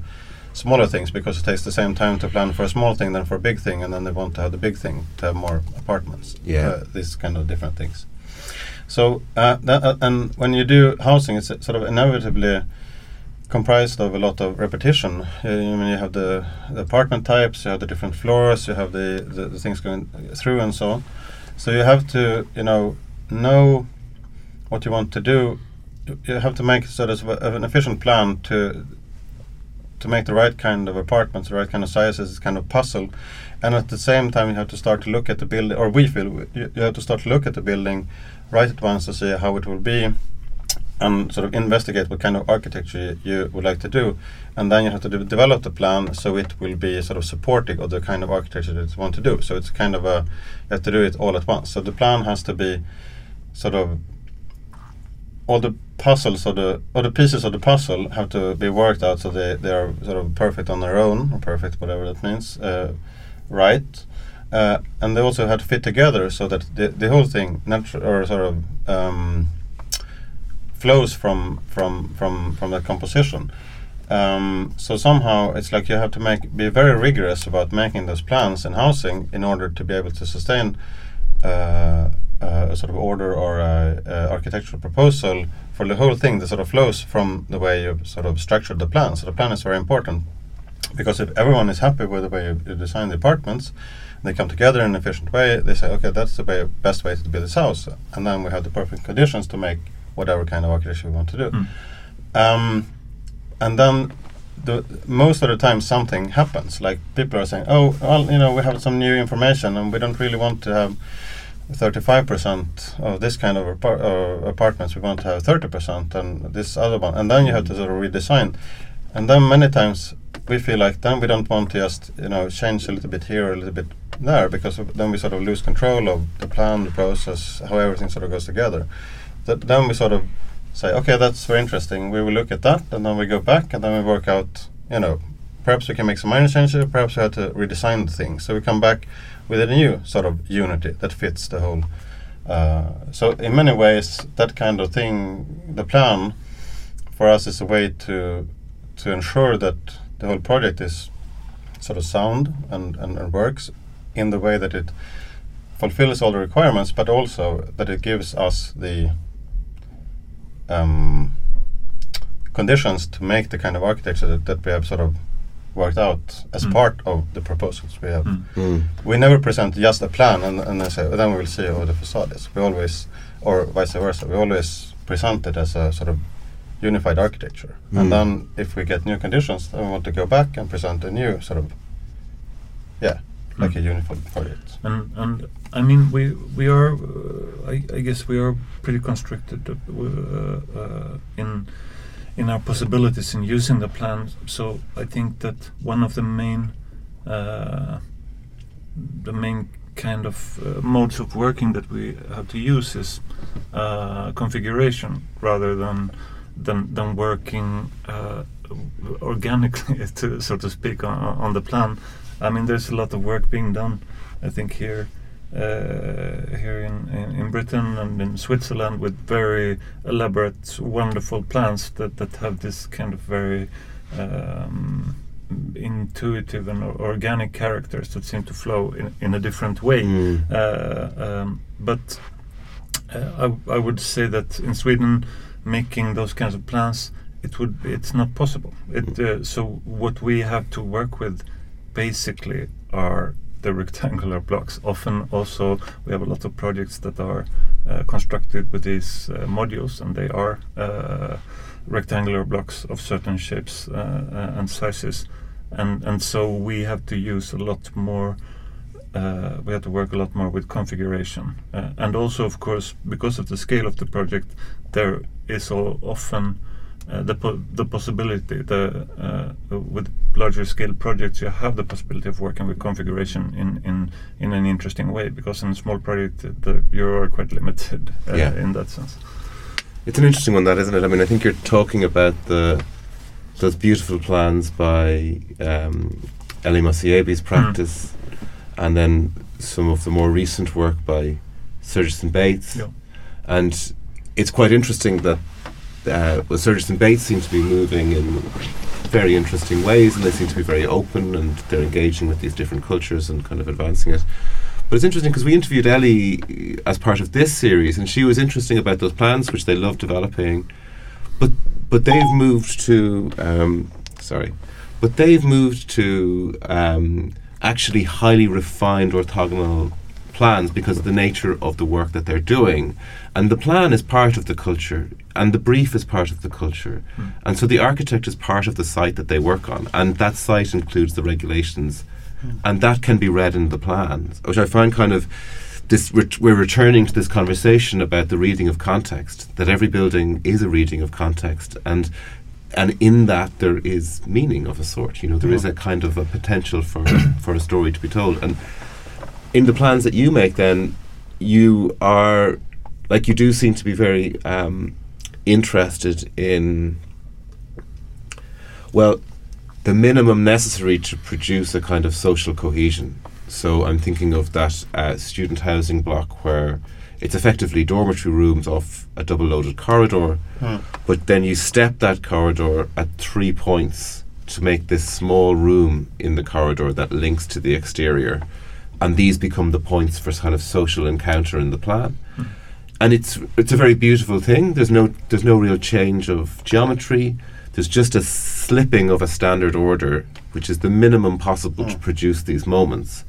smaller things because it takes the same time to plan for a small thing than for a big thing and then they want to have the big thing to have more apartments Yeah. uh, these kind of different things so uh, that, uh, and when you do housing it's sort of inevitably comprised of a lot of repetition. Uh, I mean, you have the, the apartment types, you have the different floors, you have the, the, the things going through, and so on. So you have to, you know, know what you want to do. You- have to make sort of an efficient plan to to make the right kind of apartments, the right kind of sizes, it's kind of puzzle, and at the same time you have to start to look at the building, or we feel you have to start to look at the building right at once to see how it will be, and sort of investigate what kind of architecture you, would like to do, and then you have to de- develop the plan so it will be sort of supporting of the kind of architecture that you want to do. So it's kind of a you have to do it all at once. So the plan has to be sort of all the puzzles or the or the pieces of the puzzle have to be worked out so they, they are sort of perfect on their own or perfect whatever that means uh, right uh, and they also have to fit together so that the, the whole thing natu- or sort of um, flows from from from from the composition um, so somehow it's like you have to make be very rigorous about making those plans and housing in order to be able to sustain uh, a sort of order or a, a architectural proposal for the whole thing that sort of flows from the way you've sort of structured the plan. So the plan is very important because if everyone is happy with the way you, you design the apartments, they come together in an efficient way. They say, okay, that's the way, best way to build this house, and then we have the perfect conditions to make whatever kind of architecture we want to do. Mm. Um, and then the most of the time something happens. Like people are saying, "Oh, well, you know, we have some new information, and we don't really want to have 35% of this kind of uh, apartments. We want to have 30%, and this other one." And then you have to sort of redesign. And then many times we feel like then we don't want to just you know change a little bit here, a little bit there, because then we sort of lose control of the plan, the process, how everything sort of goes together. That then we sort of say, okay, that's very interesting. We will look at that, and then we go back, and then we work out, you know, perhaps we can make some minor changes, perhaps we have to redesign the thing. So we come back with a new sort of unity that fits the whole. Uh, so in many ways, that kind of thing, the plan, for us is a way to to ensure that the whole project is sort of sound and, and, and works in the way that it fulfills all the requirements, but also that it gives us the um, conditions to make the kind of architecture that, that we have sort of worked out as Mm. part of the proposals we have. Mm. Mm. We never present just a plan and, and then say, "Oh, then we will see how the facade is. We always, or vice versa, we always present it as a sort of unified architecture. Mm. And then if we get new conditions, then we want to go back and present a new sort of, yeah, like Mm. a unified project. And and I mean we we are uh, I, I guess we are pretty constricted uh, uh, uh, in in our possibilities in using the plan. So I think that one of the main uh, the main kind of uh, modes of working that we have to use is uh, configuration rather than than than working uh, organically, to so to speak, on, on the plan. I mean, there's a lot of work being done. I think here uh, here in, in, in Britain and in Switzerland with very elaborate, wonderful plans that, that have this kind of very um, intuitive and organic characters that seem to flow in, in a different way. Mm. Uh, um, but uh, I, I would say that in Sweden, making those kinds of plans, it would it's not possible. It uh, so what we have to work with, basically, are the rectangular blocks. Often, also, we have a lot of projects that are uh, constructed with these uh, modules, and they are uh, rectangular blocks of certain shapes uh, uh, and sizes, and and so we have to use a lot more uh, we have to work a lot more with configuration. And also, of course, because of the scale of the project, there is often uh, the, po- the possibility, the, uh, with larger scale projects, you have the possibility of working with configuration in, in, in an interesting way, because in a small project, the, you are quite limited uh, Yeah. in that sense. It's an interesting one, that isn't it? I mean, I think you're talking about the those beautiful plans by um, Elli Mosayebi's practice, and then some of the more recent work by Sergison Bates. Yeah. And it's quite interesting that uh, well, Sergison Bates seem to be moving in very interesting ways, and they seem to be very open, and they're engaging with these different cultures and kind of advancing it. But it's interesting because we interviewed Elli as part of this series, and she was interesting about those plans, which they love developing. But but they've moved to um, sorry, but they've moved to um, actually highly refined orthogonal plans because of the nature of the work that they're doing. And the plan is part of the culture, and the brief is part of the culture. Mm. And so the architect is part of the site that they work on, and that site includes the regulations, and that can be read in the plans, which I find kind of. This ret- we're returning to this conversation about the reading of context. That every building is a reading of context, and and in that there is meaning of a sort. You know, there is Yeah. a kind of a potential for for a story to be told. And in the plans that you make, then you are like you do seem to be very um, interested in well the minimum necessary to produce a kind of social cohesion. So I'm thinking of that uh, student housing block where it's effectively dormitory rooms off a double loaded corridor, Hmm. but then you step that corridor at three points to make this small room in the corridor that links to the exterior. And these become the points for kind of social encounter in the plan. And it's it's a very beautiful thing. There's no there's no real change of geometry. There's just a slipping of a standard order, which is the minimum possible to Mm. produce these moments.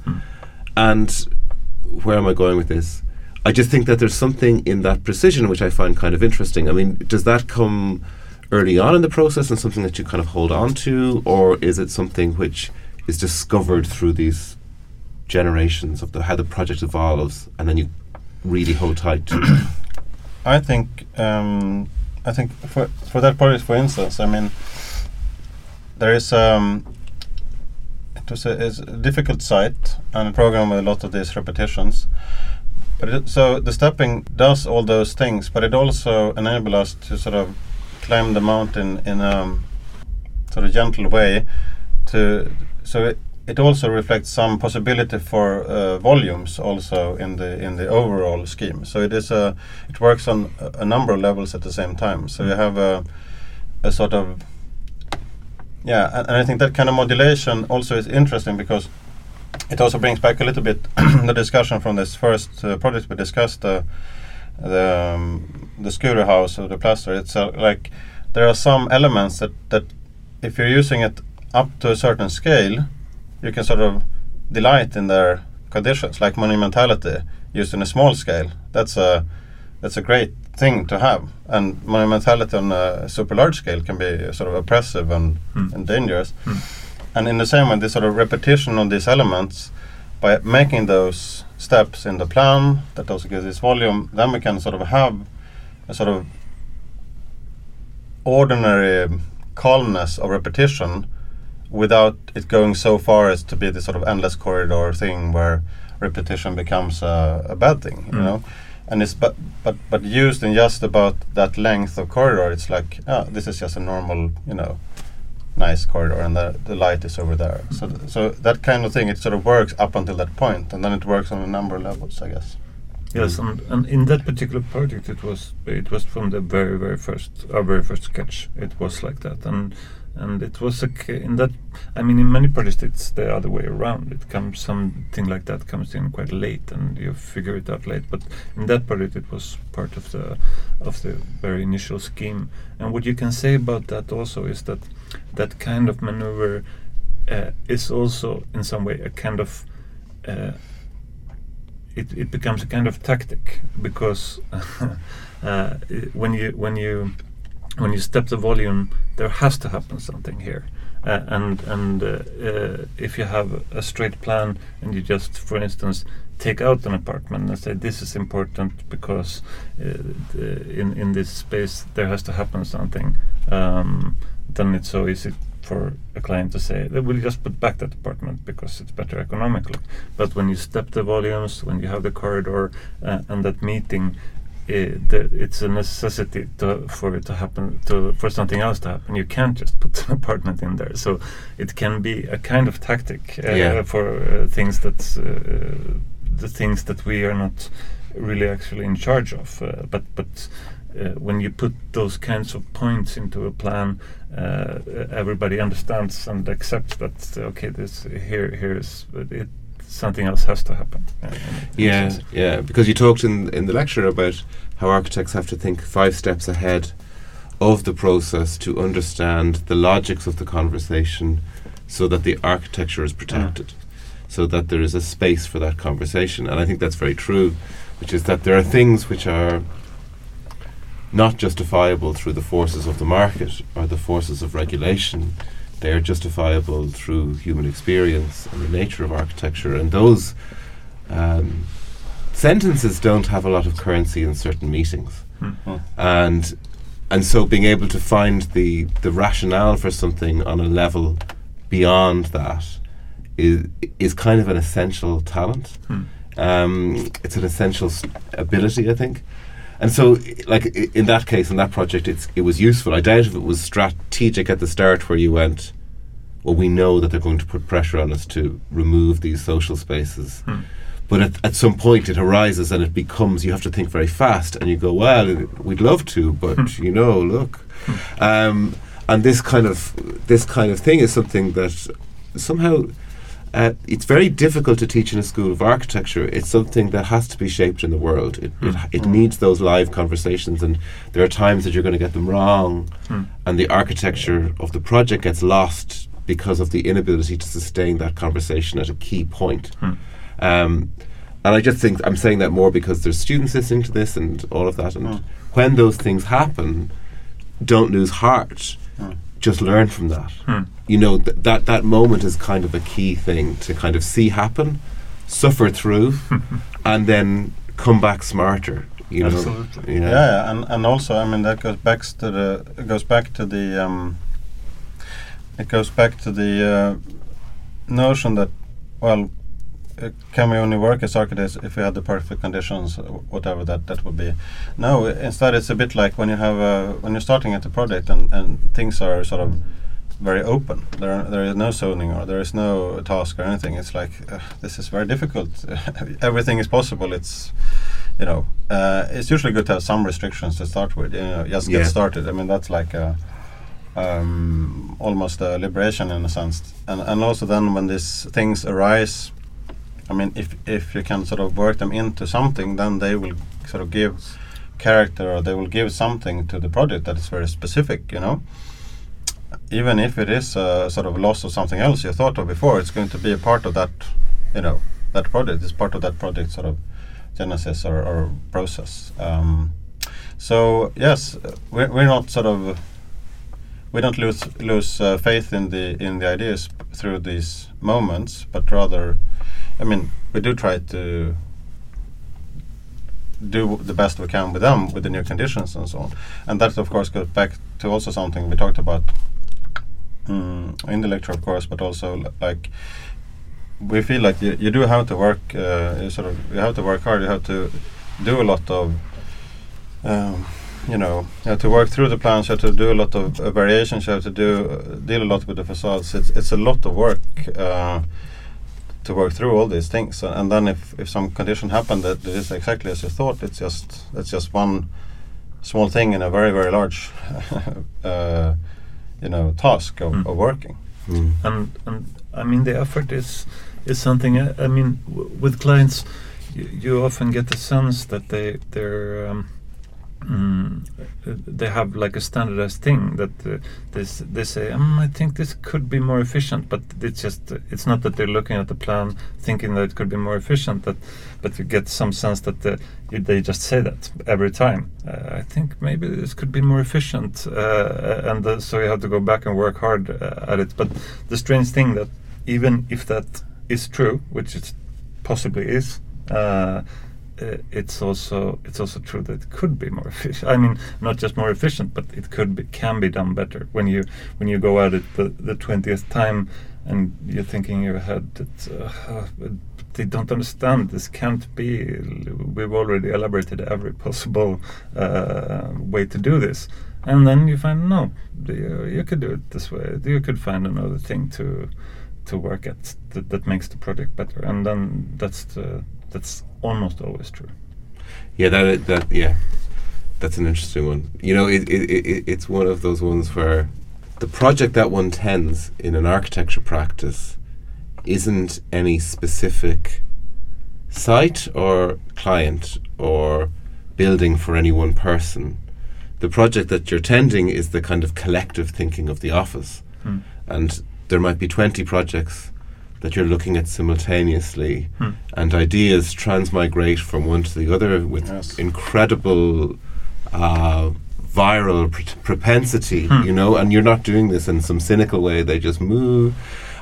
And where am I going with this? I just think that there's something in that precision which I find kind of interesting. I mean, does that come early on in the process and something that you kind of hold on to, or is it something which is discovered through these generations of the how the project evolves, and then you really hold tight to? I think um, I think for for that project, for instance, I mean, there is um, it was a, it's a difficult site and a program with a lot of these repetitions. But it, so the stepping does all those things, but it also enable us to sort of climb the mountain in a sort of gentle way. To so it, it also reflects some possibility for uh, volumes also in the in the overall scheme. So it is a it works on a, number of levels at the same time. So you have a a sort of yeah, and, and I think that kind of modulation also is interesting because it also brings back a little bit the discussion from this first uh, project we discussed uh, the um, the Skuru House or the plaster. It's like there are some elements that that if you're using it up to a certain scale, you can sort of delight in their conditions, like monumentality used in a small scale. That's a that's a great thing to have, and monumentality on a super large scale can be sort of oppressive and, Mm. and dangerous. Mm. And in the same way, this sort of repetition of these elements, by making those steps in the plan that also gives this volume, then we can sort of have a sort of ordinary calmness of repetition without it going so far as to be this sort of endless corridor thing where repetition becomes a, a bad thing, you Mm. know. And it's but but but used in just about that length of corridor, it's like ah, this is just a normal, you know, nice corridor, and the the light is over there. So th- so that kind of thing, it sort of works up until that point, and then it works on a number of levels, I guess. Yes, and, and in that particular project, it was it was from the very very first our very first sketch. It was like that, and and it was a in that. I mean, in many projects, it's the other way around. It comes something like that comes in quite late, and you figure it out late. But in that project, it was part of the of the very initial scheme. And what you can say about that also is that that kind of maneuver uh, is also in some way a kind of uh, it, it becomes a kind of tactic because uh, when you when you when you step the volume, there has to happen something here. Uh, and and uh, uh, if you have a straight plan and you just, for instance, take out an apartment and say this is important because uh, in in this space there has to happen something, um, then it's so easy for a client to say that we'll just put back that apartment because it's better economically. But when you step the volumes, when you have the corridor uh, and that meeting, uh, the, it's a necessity to, for it to happen, to for something else to happen. You can't just put an apartment in there. So it can be a kind of tactic uh, Yeah. for uh, things that's uh, the things that we are not really actually in charge of. Uh, but but uh, when you put those kinds of points into a plan, uh, everybody understands and accepts that okay, this here here is it. Something else has to happen. and it makes Yeah, sense. yeah. Because you talked in in the lecture about how architects have to think five steps ahead of the process to understand the logics of the conversation so that the architecture is protected, mm. so that there is a space for that conversation. And I think that's very true, which is that there are things which are not justifiable through the forces of the market or the forces of regulation. They are justifiable through human experience and the nature of architecture. And those um, sentences don't have a lot of currency in certain meetings. Hmm. And and so being able to find the the rationale for something on a level beyond that is is kind of an essential talent. Hmm. Um, it's an essential ability, I think. And so, like in that case, in that project, it's it was useful. I doubt if it was strategic at the start, where you went, well, we know that they're going to put pressure on us to remove these social spaces. Hmm. But at, at some point, it arises and it becomes you have to think very fast, and you go, well, we'd love to, but you know, look. Um, and this kind of this kind of thing is something that somehow uh, it's very difficult to teach in a school of architecture. It's something that has to be shaped in the world. It, it, it needs those live conversations, and there are times that you're going to get them wrong, Hmm. and the architecture of the project gets lost because of the inability to sustain that conversation at a key point. Hmm. Um, and I just think I'm saying that more because there's students listening to this and all of that. And Mm. when those things happen, don't lose heart. Just learn from that. Hmm. You know th- that that moment is kind of a key thing to kind of see happen, suffer through, and then come back smarter. You know, Absolutely. Yeah. Yeah, yeah, and and also, I mean, that goes back to the it goes back to the um, it goes back to the uh, notion that well, can we only work as architects if we have the perfect conditions, uh, whatever that that would be? No, instead, it's a bit like when you have a, when you're starting at the project and and things are sort of very open. There are, there is no zoning or there is no task or anything. It's like uh, this is very difficult. Everything is possible. It's you know, uh, it's usually good to have some restrictions to start with. You know, just Yeah. get started. I mean, that's like a, um, almost a liberation in a sense. And and also then when these things arise, I mean, if if you can sort of work them into something, then they will sort of give character or they will give something to the project that is very specific. You know. Even if it is a sort of loss of something else you thought of before, it's going to be a part of that, you know, that project. It's part of that project sort of genesis or, or process. Um, so yes, we're, we're not sort of we don't lose lose uh, faith in the in the ideas through these moments, but rather, I mean, we do try to do the best we can with them with the new conditions and so on. And that of course goes back to also something we talked about mm, in the lecture, of course, but also like we feel like you, you do have to work uh, you sort of you have to work hard you have to do a lot of um, you know you have to work through the plans you have to do a lot of uh, variations you have to do uh, deal a lot with the facades it's it's a lot of work uh, to work through all these things and, and then if, if some condition happen that, that is exactly as you thought it's just it's just one small thing in a very very large uh, you know task of, Mm. of working Mm. and and I mean the effort is is something. I, I mean, w- with clients, you, you often get the sense that they they're um, mm, uh, they have like a standardized thing that uh, this they say. Mm, I think this could be more efficient, but it's just uh, it's not that they're looking at the plan thinking that it could be more efficient. That but you get some sense that the, they just say that every time. Uh, I think maybe this could be more efficient, uh, and uh, so you have to go back and work hard uh, at it. But the strange thing that even if that is true, which it possibly is, uh, uh, it's also it's also true that it could be more efficient. I mean, not just more efficient, but it could be can be done better when you when you go at it the twentieth time and you're thinking in your head that uh, they don't understand this can't be. We've already elaborated every possible uh, way to do this, and then you find no, you, you could do it this way. You could find another thing to to work at that, that makes the project better, and then that's the, that's almost always true. Yeah, that that yeah, that's an interesting one. You know, it, it, it it's one of those ones where the project that one tends in an architecture practice isn't any specific site or client or building for any one person. the project that you're tending is the kind of collective thinking of the office, Hmm. and there might be twenty projects that you're looking at simultaneously, Hmm. and ideas transmigrate from one to the other with Yes. incredible uh, viral pr- propensity, Hmm. you know, and you're not doing this in some cynical way, they just move.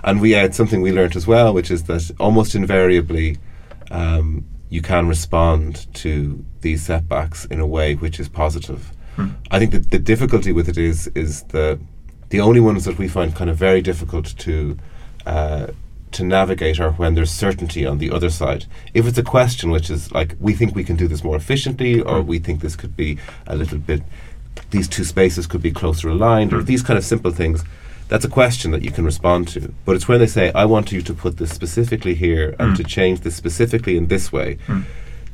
And we had something we learnt as well, which is that almost invariably um, you can respond to these setbacks in a way which is positive. Hmm. I think that the difficulty with it is is the the only ones that we find kind of very difficult to uh, to navigate are when there's certainty on the other side. If it's a question which is like we think we can do this more efficiently, or Mm. we think this could be a little bit, these two spaces could be closer aligned, or Mm. these kind of simple things. That's a question that you can respond to. But it's when they say, "I want you to put this specifically here and Mm. to change this specifically in this way," Mm.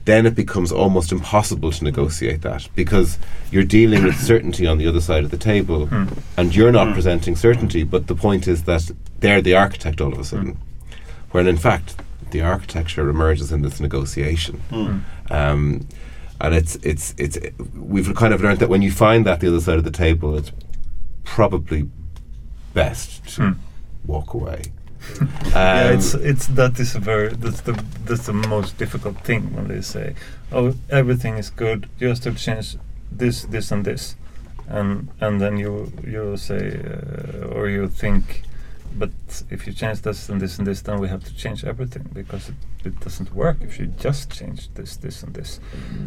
Then it becomes almost impossible to negotiate that because you're dealing with certainty on the other side of the table Mm. and you're not Mm. presenting certainty, but the point is that they're the architect all of a sudden. When in fact, the architecture emerges in this negotiation. Mm. Um, and it's, it's, it's, we've kind of learned that when you find that the other side of the table, it's probably best to Mm. walk away. Yeah, Um, it's it's that is a very that's the that's the most difficult thing when they say, "Oh, everything is good. You have to change this, this, and this," and and then you you say uh, or you think, but if you change this and this and this, then we have to change everything because it, it doesn't work if you just change this, this, and this.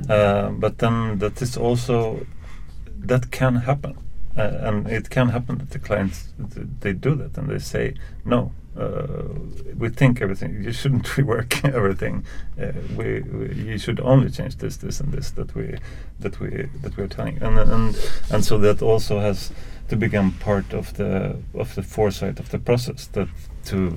Uh, but then that is also that can happen. Uh, and it can happen that the clients th- they do that and they say no we think everything. You shouldn't rework everything. Uh, we, we you should only change this this and this that we that we that we're telling. And and and so that also has to become part of the of the foresight of the process that to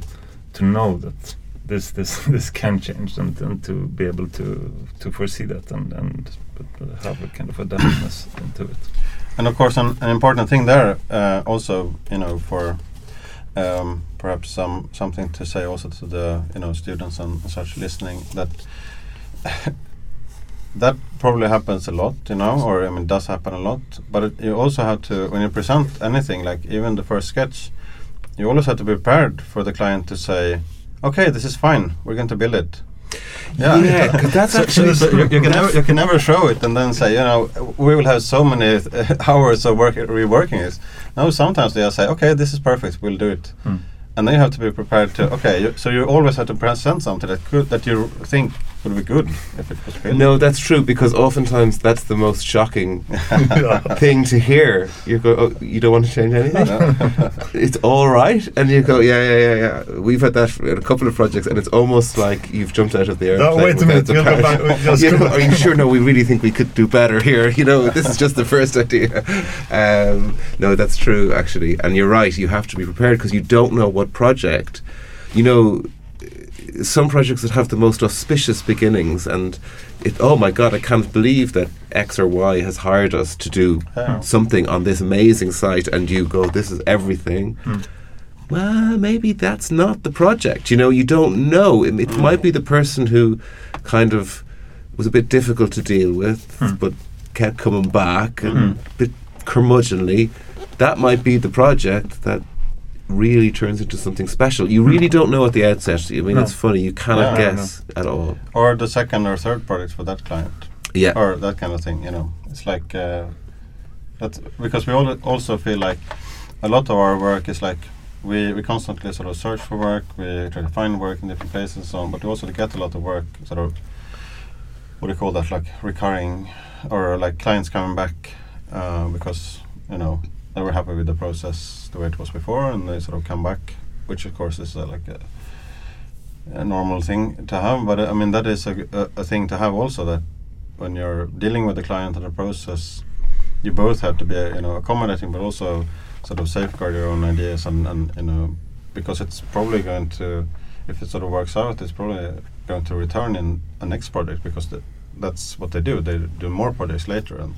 to know that this this this can change and, and to be able to to foresee that and and uh, have a kind of adaptiveness into it. And of course, an, an important thing there, uh, also, you know, for um, perhaps some something to say also to the you know students and such listening that that probably happens a lot, you know, or I mean, does happen a lot. But it, you also have to when you present anything, like even the first sketch, you always have to be prepared for the client to say, "Okay, this is fine. We're going to build it." Yeah, 'cause that's So- actually- so you, you can never you can never show it and then say you know we will have so many hours of work reworking this. No, sometimes they say okay this is perfect we'll do it, Hmm. and then you have to be prepared to okay. You, so you always have to present something that could that you think would be good if it was built. No, that's true because oftentimes that's the most shocking thing to hear. You go, oh, you don't want to change anything. it's all right, and you go, yeah, yeah, yeah, yeah. We've had that in a couple of projects, and it's almost like you've jumped out of the No, airplane. wait a minute, We'll back, you know, are you sure? No, we really think we could do better here. You know, this is just the first idea. Um, no, that's true actually, and you're right. You have to be prepared because you don't know what project. You know, some projects that have the most auspicious beginnings and it oh my god I can't believe that X or Y has hired us to do Yeah. something on this amazing site and you go this is everything Hmm. well maybe that's not the project you know you don't know it, it might be the person who kind of was a bit difficult to deal with Hmm. but kept coming back and Hmm. a bit curmudgeonly that might be the project that really turns into something special. You really don't know at the outset. I mean, No. it's funny. You cannot Yeah, no, guess at all. or the second or third project for that client. Yeah. or that kind of thing. You know, it's like uh, that because we all also feel like a lot of our work is like we we constantly sort of search for work, we try to find work in different places and so on, but we also get a lot of work sort of what do you call that like recurring or like clients coming back uh, because you know they were happy with the process the way it was before and they sort of come back, which of course is uh, like a, a normal thing to have. But uh, I mean that is a, a, a thing to have also that when you're dealing with the client and the process, you both have to be uh, you know accommodating, but also sort of safeguard your own ideas and, and you know because it's probably going to if it sort of works out, it's probably going to return in a next project because the, that's what they do. They do more projects later and.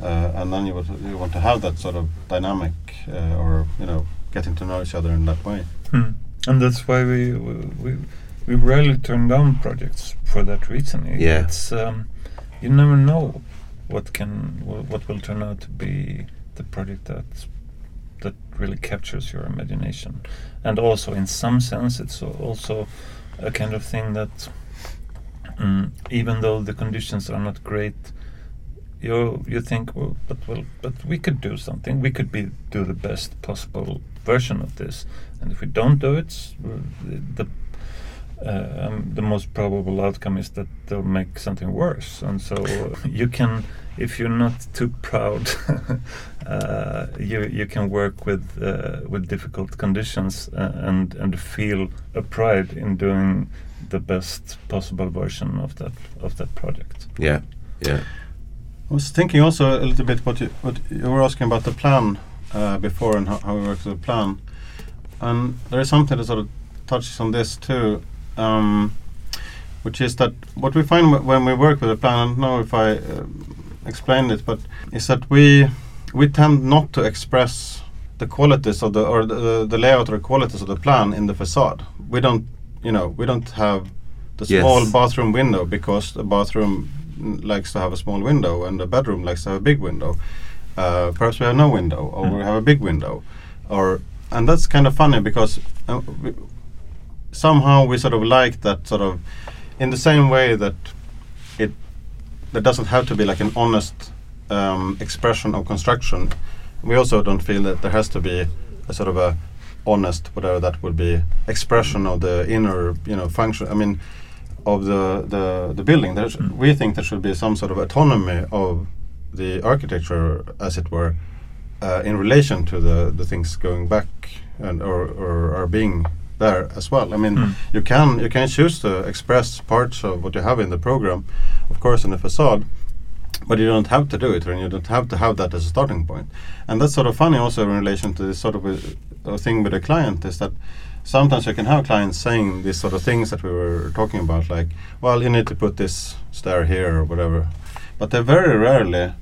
Uh, and then you, would, you want to have that sort of dynamic, uh, or you know, getting to know each other in that way. Hmm. And that's why we, we we we rarely turn down projects for that reason. I- Yeah. It's um, you never know what can what will turn out to be the project that that really captures your imagination, and also in some sense it's also a kind of thing that mm, even though the conditions are not great, you you think well, but well, but we could do something. We could be do the best possible version of this, and if we don't do it, the uh, um, the most probable outcome is that they'll make something worse. And so you can, if you're not too proud, uh, you you can work with uh, with difficult conditions uh, and and feel a pride in doing the best possible version of that of that project. Yeah, yeah. I was thinking also a little bit what you what you were asking about the plan uh, before and how, how we work with the plan, and there is something that sort of touches on this too, um, which is that what we find wh- when we work with a plan. I don't know if I um explained it, but is that we we tend not to express the qualities of the or the, the layout or qualities of the plan in the facade. We don't, you know, we don't have the Yes. small bathroom window because the bathroom likes to have a small window and the bedroom likes to have a big window. Uh, perhaps we have no window or we have a big window, or and that's kind of funny because uh, we, somehow we sort of like that sort of in the same way that it that doesn't have to be like an honest um, expression of construction. We also don't feel that there has to be a sort of a honest, whatever that would be, expression of the inner, you know, function. I mean, of the the, the building. There's, Mm. We think there should be some sort of autonomy of the architecture, as it were, uh, in relation to the the things going back and or or are being there as well. I mean, Mm. you can you can choose to express parts of what you have in the program, of course, in the facade, but you don't have to do it, and you don't have to have that as a starting point. And that's sort of funny also in relation to this sort of a, a thing with a client is that sometimes you can have clients saying these sort of things that we were talking about, like, well, you need to put this stair here or whatever, but they very rarely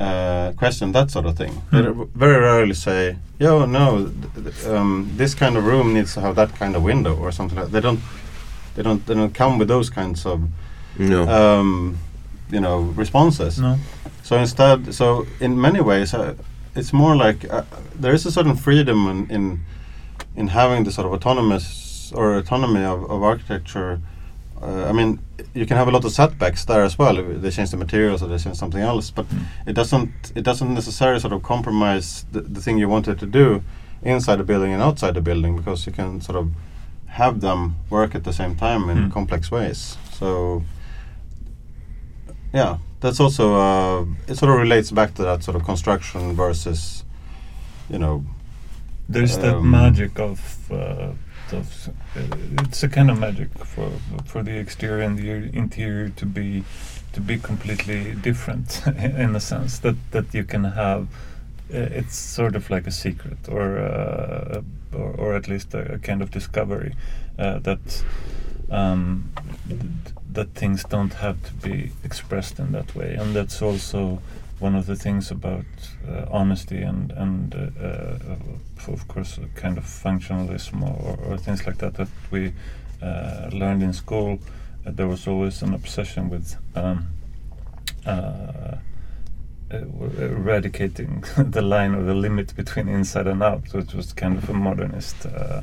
uh, question that sort of thing. They Hmm. very rarely say, "Yo, no, th- th- um, this kind of room needs to have that kind of window or something." like that. They don't, they don't, they don't come with those kinds of, No. um, you know, responses. No. So instead, so in many ways, uh, it's more like uh, there is a certain freedom in, in in having the sort of autonomous or autonomy of, of architecture. Uh, I mean, you can have a lot of setbacks there as well. They change the materials or they change something else, but Mm. it doesn't it doesn't necessarily sort of compromise the, the thing you wanted to do inside the building and outside the building because you can sort of have them work at the same time in Mm. complex ways. So yeah, that's also uh, it sort of relates back to that sort of construction versus you know There's that Um, magic of, uh, of uh, it's a kind of magic for for the exterior and the interior to be to be completely different in a sense that that you can have. Uh, it's sort of like a secret, or uh, or, or at least a, a kind of discovery uh, that um, th- that things don't have to be expressed in that way, and that's also one of the things about uh, honesty and and uh, of course kind of functionalism or, or things like that that we uh, learned in school. Uh, there was always an obsession with um, uh, uh, eradicating the line or the limit between inside and out, which was kind of a modernist. Uh,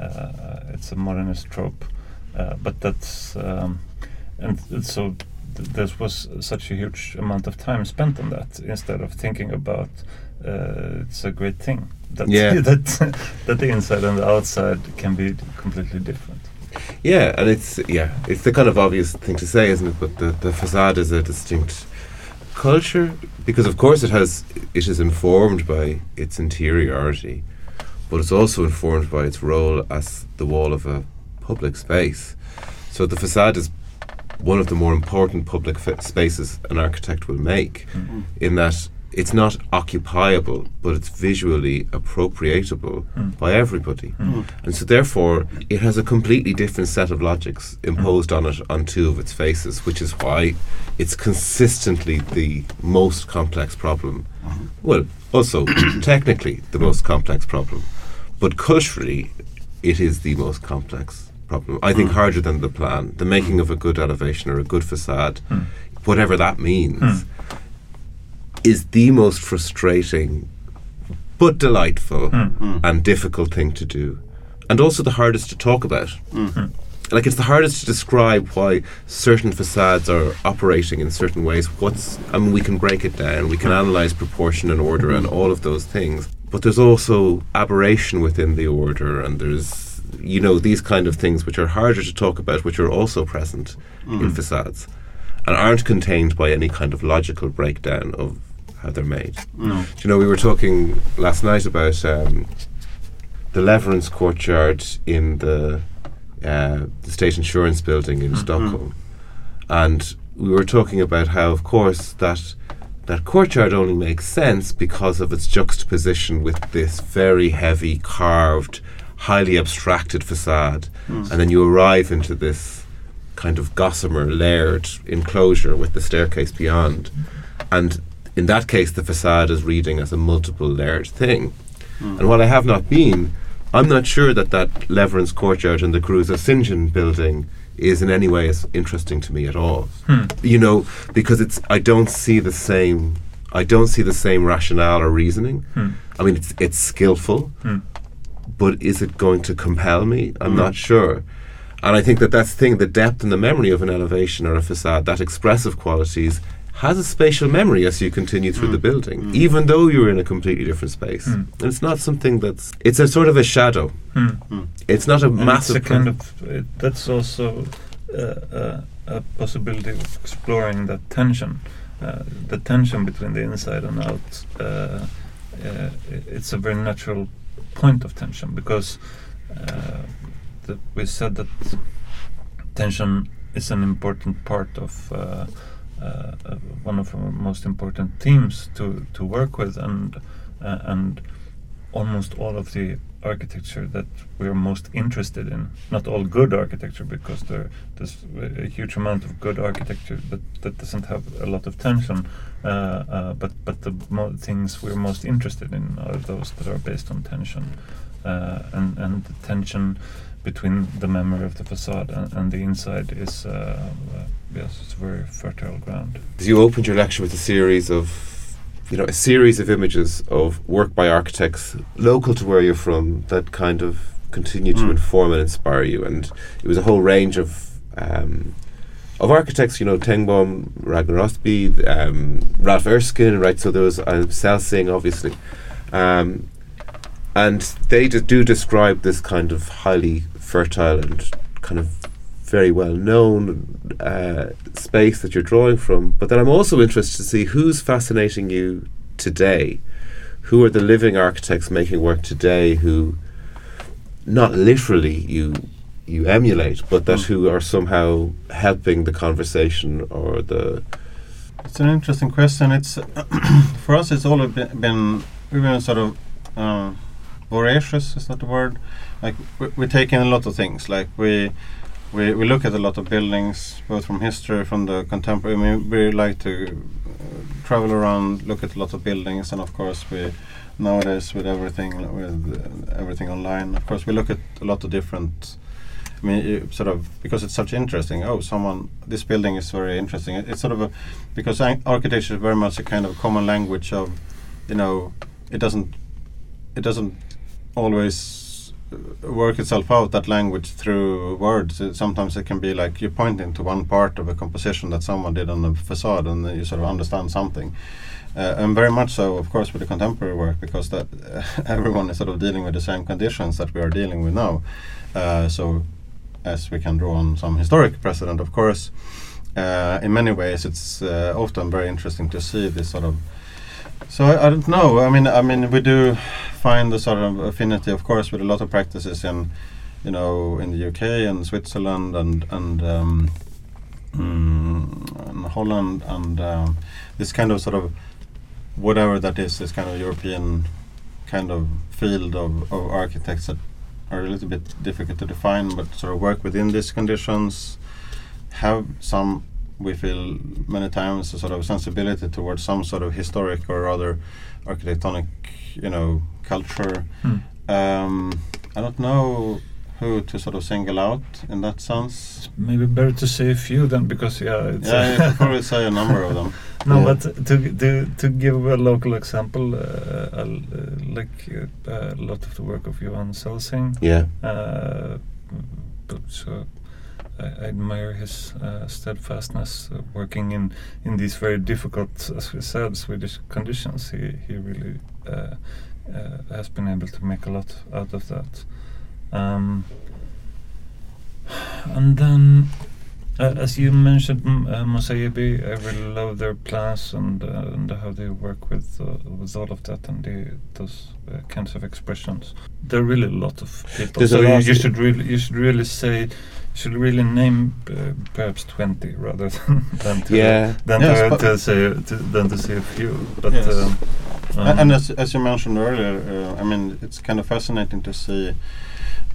uh, it's a modernist trope, but that's um, and so th- there was such a huge amount of time spent on that instead of thinking about uh, it's a great thing that Yeah. that that the inside and the outside can be completely different. Yeah, and it's yeah, it's the kind of obvious thing to say, isn't it? But the, the facade is a distinct culture because, of course, it has it is informed by its interiority, but it's also informed by its role as the wall of a public space. So the facade is one of the more important public fa- spaces an architect will make, Mm. in that it's not occupiable, but it's visually appropriatable Mm. by everybody. Mm. And so, therefore, it has a completely different set of logics imposed on it on two of its faces, which is why it's consistently the most complex problem. Well, also technically the most complex problem, but culturally, it is the most complex problem. I think Mm. harder than the plan, the making of a good elevation or a good facade, Mm. whatever that means. Is the most frustrating but delightful Mm. and difficult thing to do, and also the hardest to talk about. Hmm. Hmm. Like it's the hardest to describe why certain facades are operating in certain ways. What's I mean, we can break it down, we can analyze proportion and order and all of those things, but there's also aberration within the order, and there's you know these kind of things which are harder to talk about, which are also present in facades, and aren't contained by any kind of logical breakdown of how they're made. No. Do you know, we were talking last night about um, the Lewerentz courtyard in the, uh, the state insurance building in Stockholm, and we were talking about how, of course, that that courtyard only makes sense because of its juxtaposition with this very heavy, carved, highly abstracted facade, and then you arrive into this kind of gossamer layered enclosure with the staircase beyond, and in that case, the facade is reading as a multiple layered thing. And while I have not been, I'm not sure that that Lewerentz courtyard and the Caruso St. John building is in any way as interesting to me at all. Hmm. You know, because it's I don't see the same I don't see the same rationale or reasoning. Hmm. I mean, it's it's skillful, Hmm. but is it going to compel me? I'm not sure. And I think that that's the thing, the depth and the memory of an elevation or a facade, that expressive qualities, has a spatial memory as you continue through the building, even though you're in a completely different space. Mm. And it's not something that's, it's a sort of a shadow. Hmm. It's not a And massive it's a kind of it, that's also uh, uh, a possibility of exploring that tension, uh, the tension between the inside and out. Uh, uh, it's a very natural point of tension because uh, the, we said that tension is an important part of. Uh, uh, one of our most important themes to, to work with, and uh, and almost all of the architecture that we're most interested in. Not all good architecture, because there, there's a huge amount of good architecture that, that doesn't have a lot of tension. Uh, uh, but but the things we're most interested in are those that are based on tension, uh, and and the tension between the memory of the facade and, and the inside is uh, uh, yes, it's very fertile ground. You opened your lecture with a series of, you know, a series of images of work by architects local to where you're from that kind of continue to Mm. inform and inspire you. And it was a whole range of um, of architects, you know, Tengbom, Ragnar Östberg, um, Ralph Erskine, right? So there was uh, Celsing, obviously. Um, and they do describe this kind of highly fertile and kind of very well known uh, space that you're drawing from. But then I'm also interested to see who's fascinating you today. Who are the living architects making work today who not literally you you emulate, but that Mm. who are somehow helping the conversation or the It's an interesting question. It's for us. It's always been, been we've been sort of uh, voracious. Is that the word? Like we, we take in a lot of things. Like we we we look at a lot of buildings, both from history, from the contemporary. I mean, we like to uh, travel around, look at a lot of buildings, and of course we nowadays with everything with uh, everything online. Of course, we look at a lot of different. I mean, sort of because it's such interesting. Oh, someone this building is very interesting. It, it's sort of a because ar- architecture is very much a kind of common language of, you know, it doesn't it doesn't always work itself out that language through words. It, sometimes it can be like you're pointing to one part of a composition that someone did on the facade, and you sort of understand something. Uh, and very much so, of course, with the contemporary work, because that everyone is sort of dealing with the same conditions that we are dealing with now. Uh, so, as we can draw on some historic precedent, of course, uh, in many ways, it's uh, often very interesting to see this sort of. So I, I don't know. I mean, I mean, we do find the sort of affinity, of course, with a lot of practices in, you know, in the UK and Switzerland and and um, mm, and Holland and um, this kind of sort of whatever that is, this kind of European kind of field of, of architects that are a little bit difficult to define, but sort of work within these conditions, have some, we feel many times, a sort of sensibility towards some sort of historic or other architectonic, you know, culture. Hmm. Um, I don't know who to sort of single out in that sense. Maybe better to say a few then, because yeah, it's Yeah, you could probably say a number of them. no, Yeah. but to to to give a local example, uh, I'll, uh, like uh, a lot of the work of Johan Celsing, Yeah. uh, uh, I, admire his uh, steadfastness uh, working in in these very difficult, as we said, Swedish conditions. He he really uh, uh, has been able to make a lot out of that. Um, and then, uh, as you mentioned, uh, I really love their plans and uh, and how they work with uh, with all of that and the, those uh, kinds of expressions. There are really a lot of people, There's so you, you should really you should really say should really name uh, perhaps twenty rather than than to Yeah. than Yes, to, to say to, than to say a few. But Yes. um, um, and as, as you mentioned earlier, uh, I mean, it's kind of fascinating to see.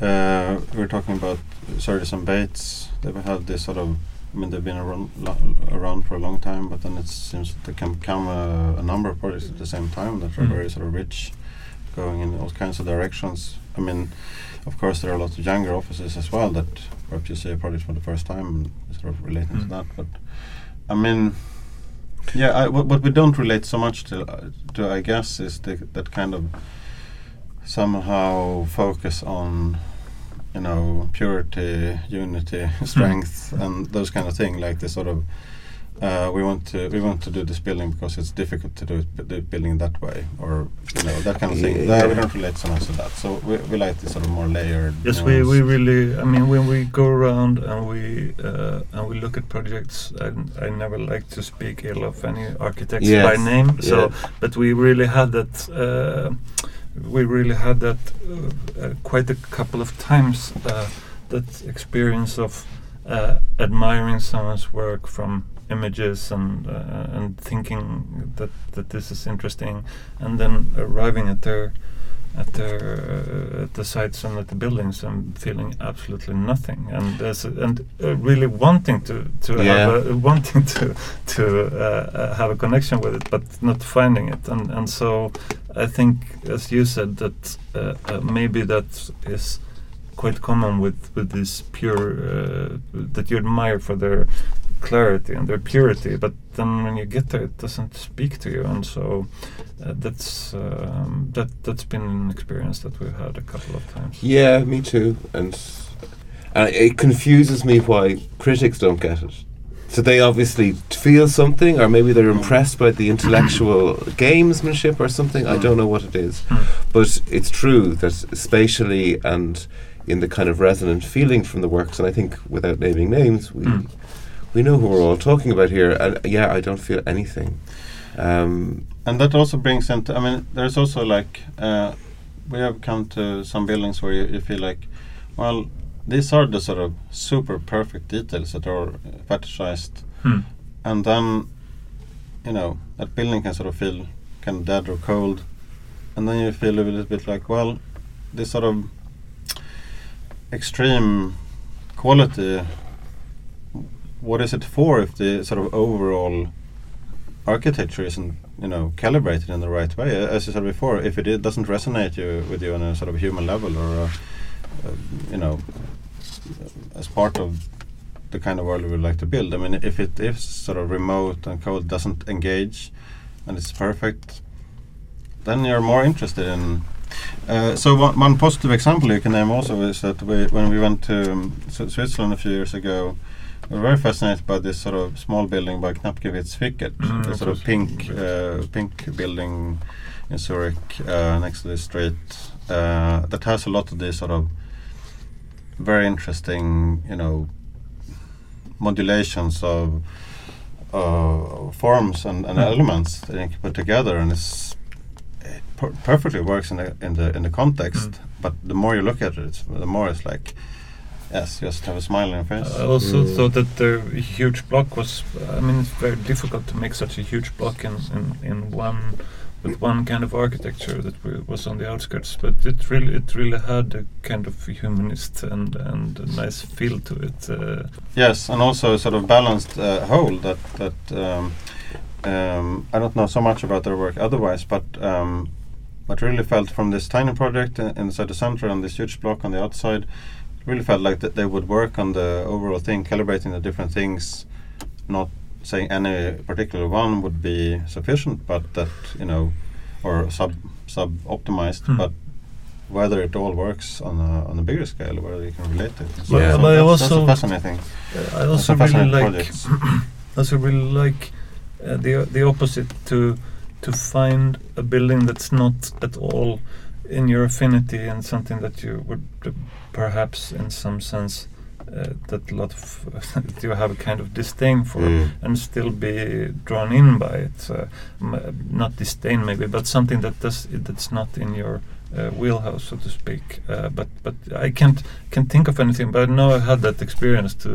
Uh, we're talking about Sergison and Bates. They've had this sort of. I mean, they've been around, lo- around for a long time, but then it seems that there can come a, a number of projects at the same time that are Mm. very sort of rich, going in all kinds of directions. I mean, of course, there are lots of younger offices as well that perhaps you see a project for the first time and sort of relating to Mm. that. But I mean, yeah, I, what, what we don't relate so much to, uh, to I guess, is the, that kind of somehow focus on, you know, purity, unity, strength, and those kind of thing. Like the sort of, uh, we want to we want to do this building because it's difficult to do it, b- do building that way, or you know that kind of thing. Yeah. That we don't relate so much to that. So we, we like this sort of more layered. Yes, we, we really. I mean, when we go around and we uh, and we look at projects, I, I never like to speak ill of any architects by name. So, yeah. but we really had that. Uh, we really had that uh, uh, quite a couple of times. Uh, that experience of uh, admiring someone's work from images and uh, and thinking that that this is interesting, and then arriving at their at their uh, at the sites and at the buildings and feeling absolutely nothing and as and uh, really wanting to to Yeah. have a, wanting to to uh, uh, have a connection with it but not finding it and and so I think as you said that uh, uh, maybe that is quite common with with this pure uh, that you admire for their clarity and their purity but then when you get there it doesn't speak to you and so uh, that's um, that that's been an experience that we've had a couple of times Yeah, me too. And and it confuses me why critics don't get it. So they obviously feel something, or maybe they're impressed by the intellectual gamesmanship or something. I don't know what it is, Hmm. but it's true that spatially and in the kind of resonant feeling from the works, and I think without naming names, we Hmm. We know who we're all talking about here. And yeah, I don't feel anything. Um, and that also brings into. I mean, there's also like uh, we have come to some buildings where you, you feel like, well, these are the sort of super perfect details that are fetishized, Hmm. and then, you know, that building can sort of feel kind of dead or cold, and then you feel a little bit like, well, this sort of extreme quality. What is it for if the sort of overall architecture isn't you know calibrated in the right way? As you said before if it, doesn't resonate you with you on a sort of human level or a, uh, you know as part of the kind of world we would like to build i mean if it is sort of remote and cold doesn't engage and it's perfect then you're more interested in uh, so one, one positive example you can name also is that we, when we went to um, Swi- Switzerland a few years ago, were very fascinated by this sort of small building by Knapkiewicz Fickert, Mm, the sort of pink, uh, pink building in Zurich uh, next to the street uh, that has a lot of these sort of very interesting, you know, modulations of uh, forms and, and Mm. elements that you can put together, and it's it per- perfectly works in the in the in the context. Mm. But the more you look at it, it's, the more it's like, yes, just have a smile on your face. I also Mm. thought that the huge block was. I mean, it's very difficult to make such a huge block in in, in one with one kind of architecture that was on the outskirts. But it really it really had a kind of humanist and and a nice feel to it. Uh, Yes, and also a sort of balanced uh, whole that that um, um, I don't know so much about their work otherwise, but um, but really felt from this tiny project inside the center and this huge block on the outside, really felt like that they would work on the overall thing, calibrating the different things, not saying any particular one would be sufficient, but that you know, or sub sub optimized, Hmm. but whether it all works on a on a bigger scale, whether you can relate to it. But- So but I also- fascinating. Uh, I also really like also really like uh, the the opposite to to find a building that's not at all in your affinity and something that you would perhaps in some sense uh, that a lot of you have a kind of disdain for Mm. and still be drawn in by it. Uh, m- not disdain maybe, but something that does that's not in your uh, wheelhouse, so to speak. Uh, but but I can't can't think of anything. But I know I had that experience to.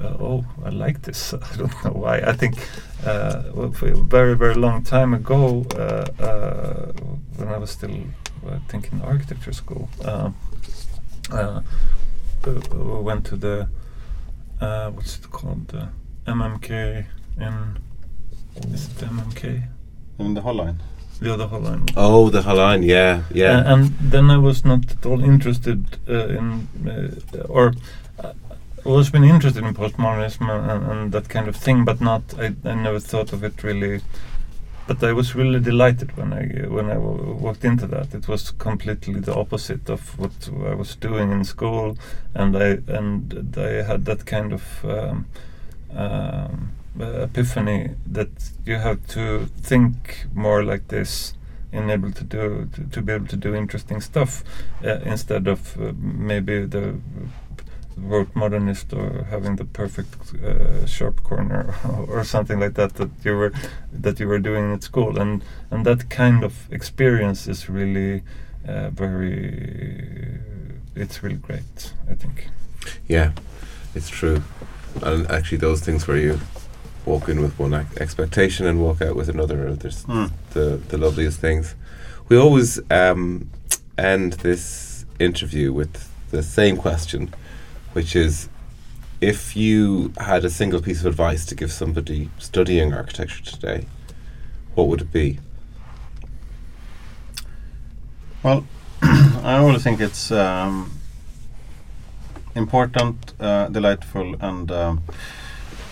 Uh, oh, I like this. I don't know why. I think uh, very very long time ago, uh, uh, when I was still uh, thinking architecture school, uh, uh, uh, went to the uh, what's it called? The MMK in is it the MMK? in the whole. The other Holland. Oh, the Hollein, yeah, yeah. Uh, and then I was not at all interested uh, in, uh, or uh, I was been interested in postmodernism and, and that kind of thing, but not. I, I never thought of it really. But I was really delighted when I when I walked into that. It was completely the opposite of what I was doing in school, and I and I had that kind of. Um, um, epiphany that you have to think more like this and able to do to, to be able to do interesting stuff uh, instead of uh, maybe the word modernist or having the perfect uh, sharp corner or something like that that you were that you were doing at school and and that kind of experience is really uh, very it's really great I think Yeah, it's true. And actually, those things where you walk in with one expectation and walk out with another, are Hmm. the the loveliest things. We always um, end this interview with the same question, which is, if you had a single piece of advice to give somebody studying architecture today, what would it be? Well, I always think it's um, important, uh, delightful, and um,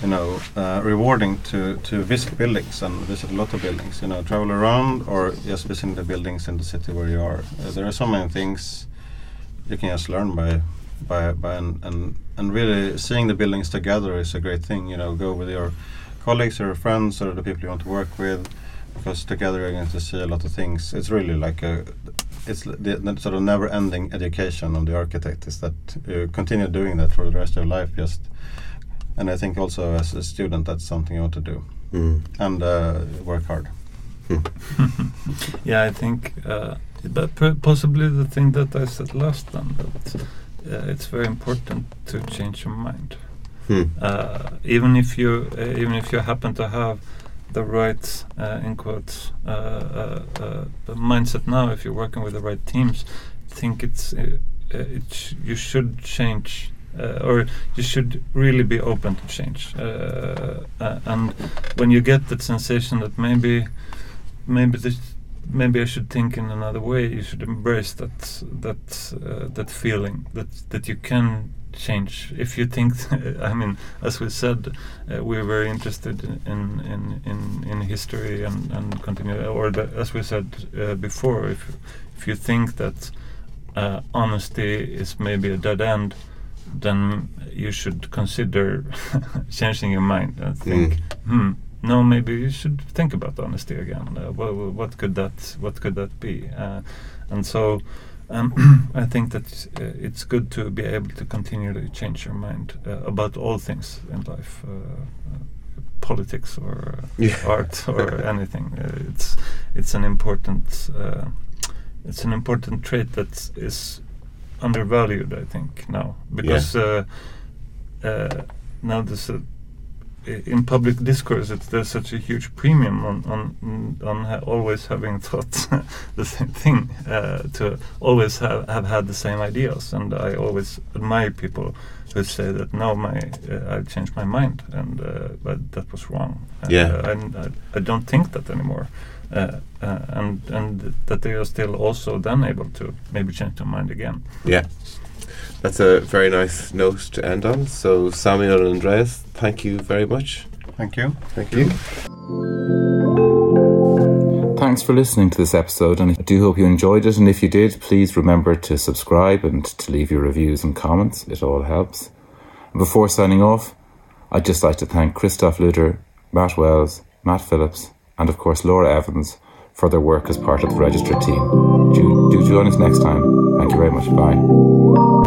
you know, uh, rewarding to to visit buildings and visit a lot of buildings. You know, travel around or just visiting the buildings in the city where you are. Uh, there are so many things you can just learn by by by and, and and really seeing the buildings together is a great thing. You know, go with your colleagues or your friends or the people you want to work with because together you're going to see a lot of things. It's really like a it's the, the sort of never-ending education of the architect is that you continue doing that for the rest of your life. Just and I think also as a student that's something you want to do Mm. and uh, work hard. yeah I think uh, but possibly the thing that I said last time that uh, it's very important to change your mind Hmm. uh, even if you uh, even if you happen to have the right uh, in quotes uh, uh, uh, mindset now if you're working with the right teams think it's uh, uh, it sh- you should change uh, or you should really be open to change uh, uh, and when you get that sensation that maybe maybe this maybe I should think in another way. You should embrace that that uh, that feeling that that you can change. If you think I mean as we said uh, we're very interested in in in, in history and and continue or the, as we said uh, before if if you think that uh, honesty is maybe a dead end then you should consider changing your mind and think hmm no maybe you should think about honesty again uh, what, what could that what could that be uh, and so um, I think that uh, it's good to be able to continually change your mind uh, about all things in life, uh, uh, politics or Yeah. art or anything. Uh, it's it's an important uh, it's an important trait that is undervalued, I think, now because uh, uh, now there's a in public discourse, it's, there's such a huge premium on on on ha- always having thought the same thing, uh, to always have, have had the same ideas, and I always admire people who say that no, my uh, I've changed my mind, and uh, but that was wrong. And, Yeah. uh, and I, I don't think that anymore. Uh, uh, and and that they are still also then able to maybe change their mind again. Yeah. That's a very nice note to end on. So, Samuel and Andreas, thank you very much. Thank you. Thank you. Thanks for listening to this episode, and I do hope you enjoyed it. And if you did, please remember to subscribe and to leave your reviews and comments. It all helps. And before signing off, I'd just like to thank Christoph Luder, Matt Wells, Matt Phillips, and of course Laura Evans for their work as part of the registered team. Do, do join us next time. Thank you very much. Bye.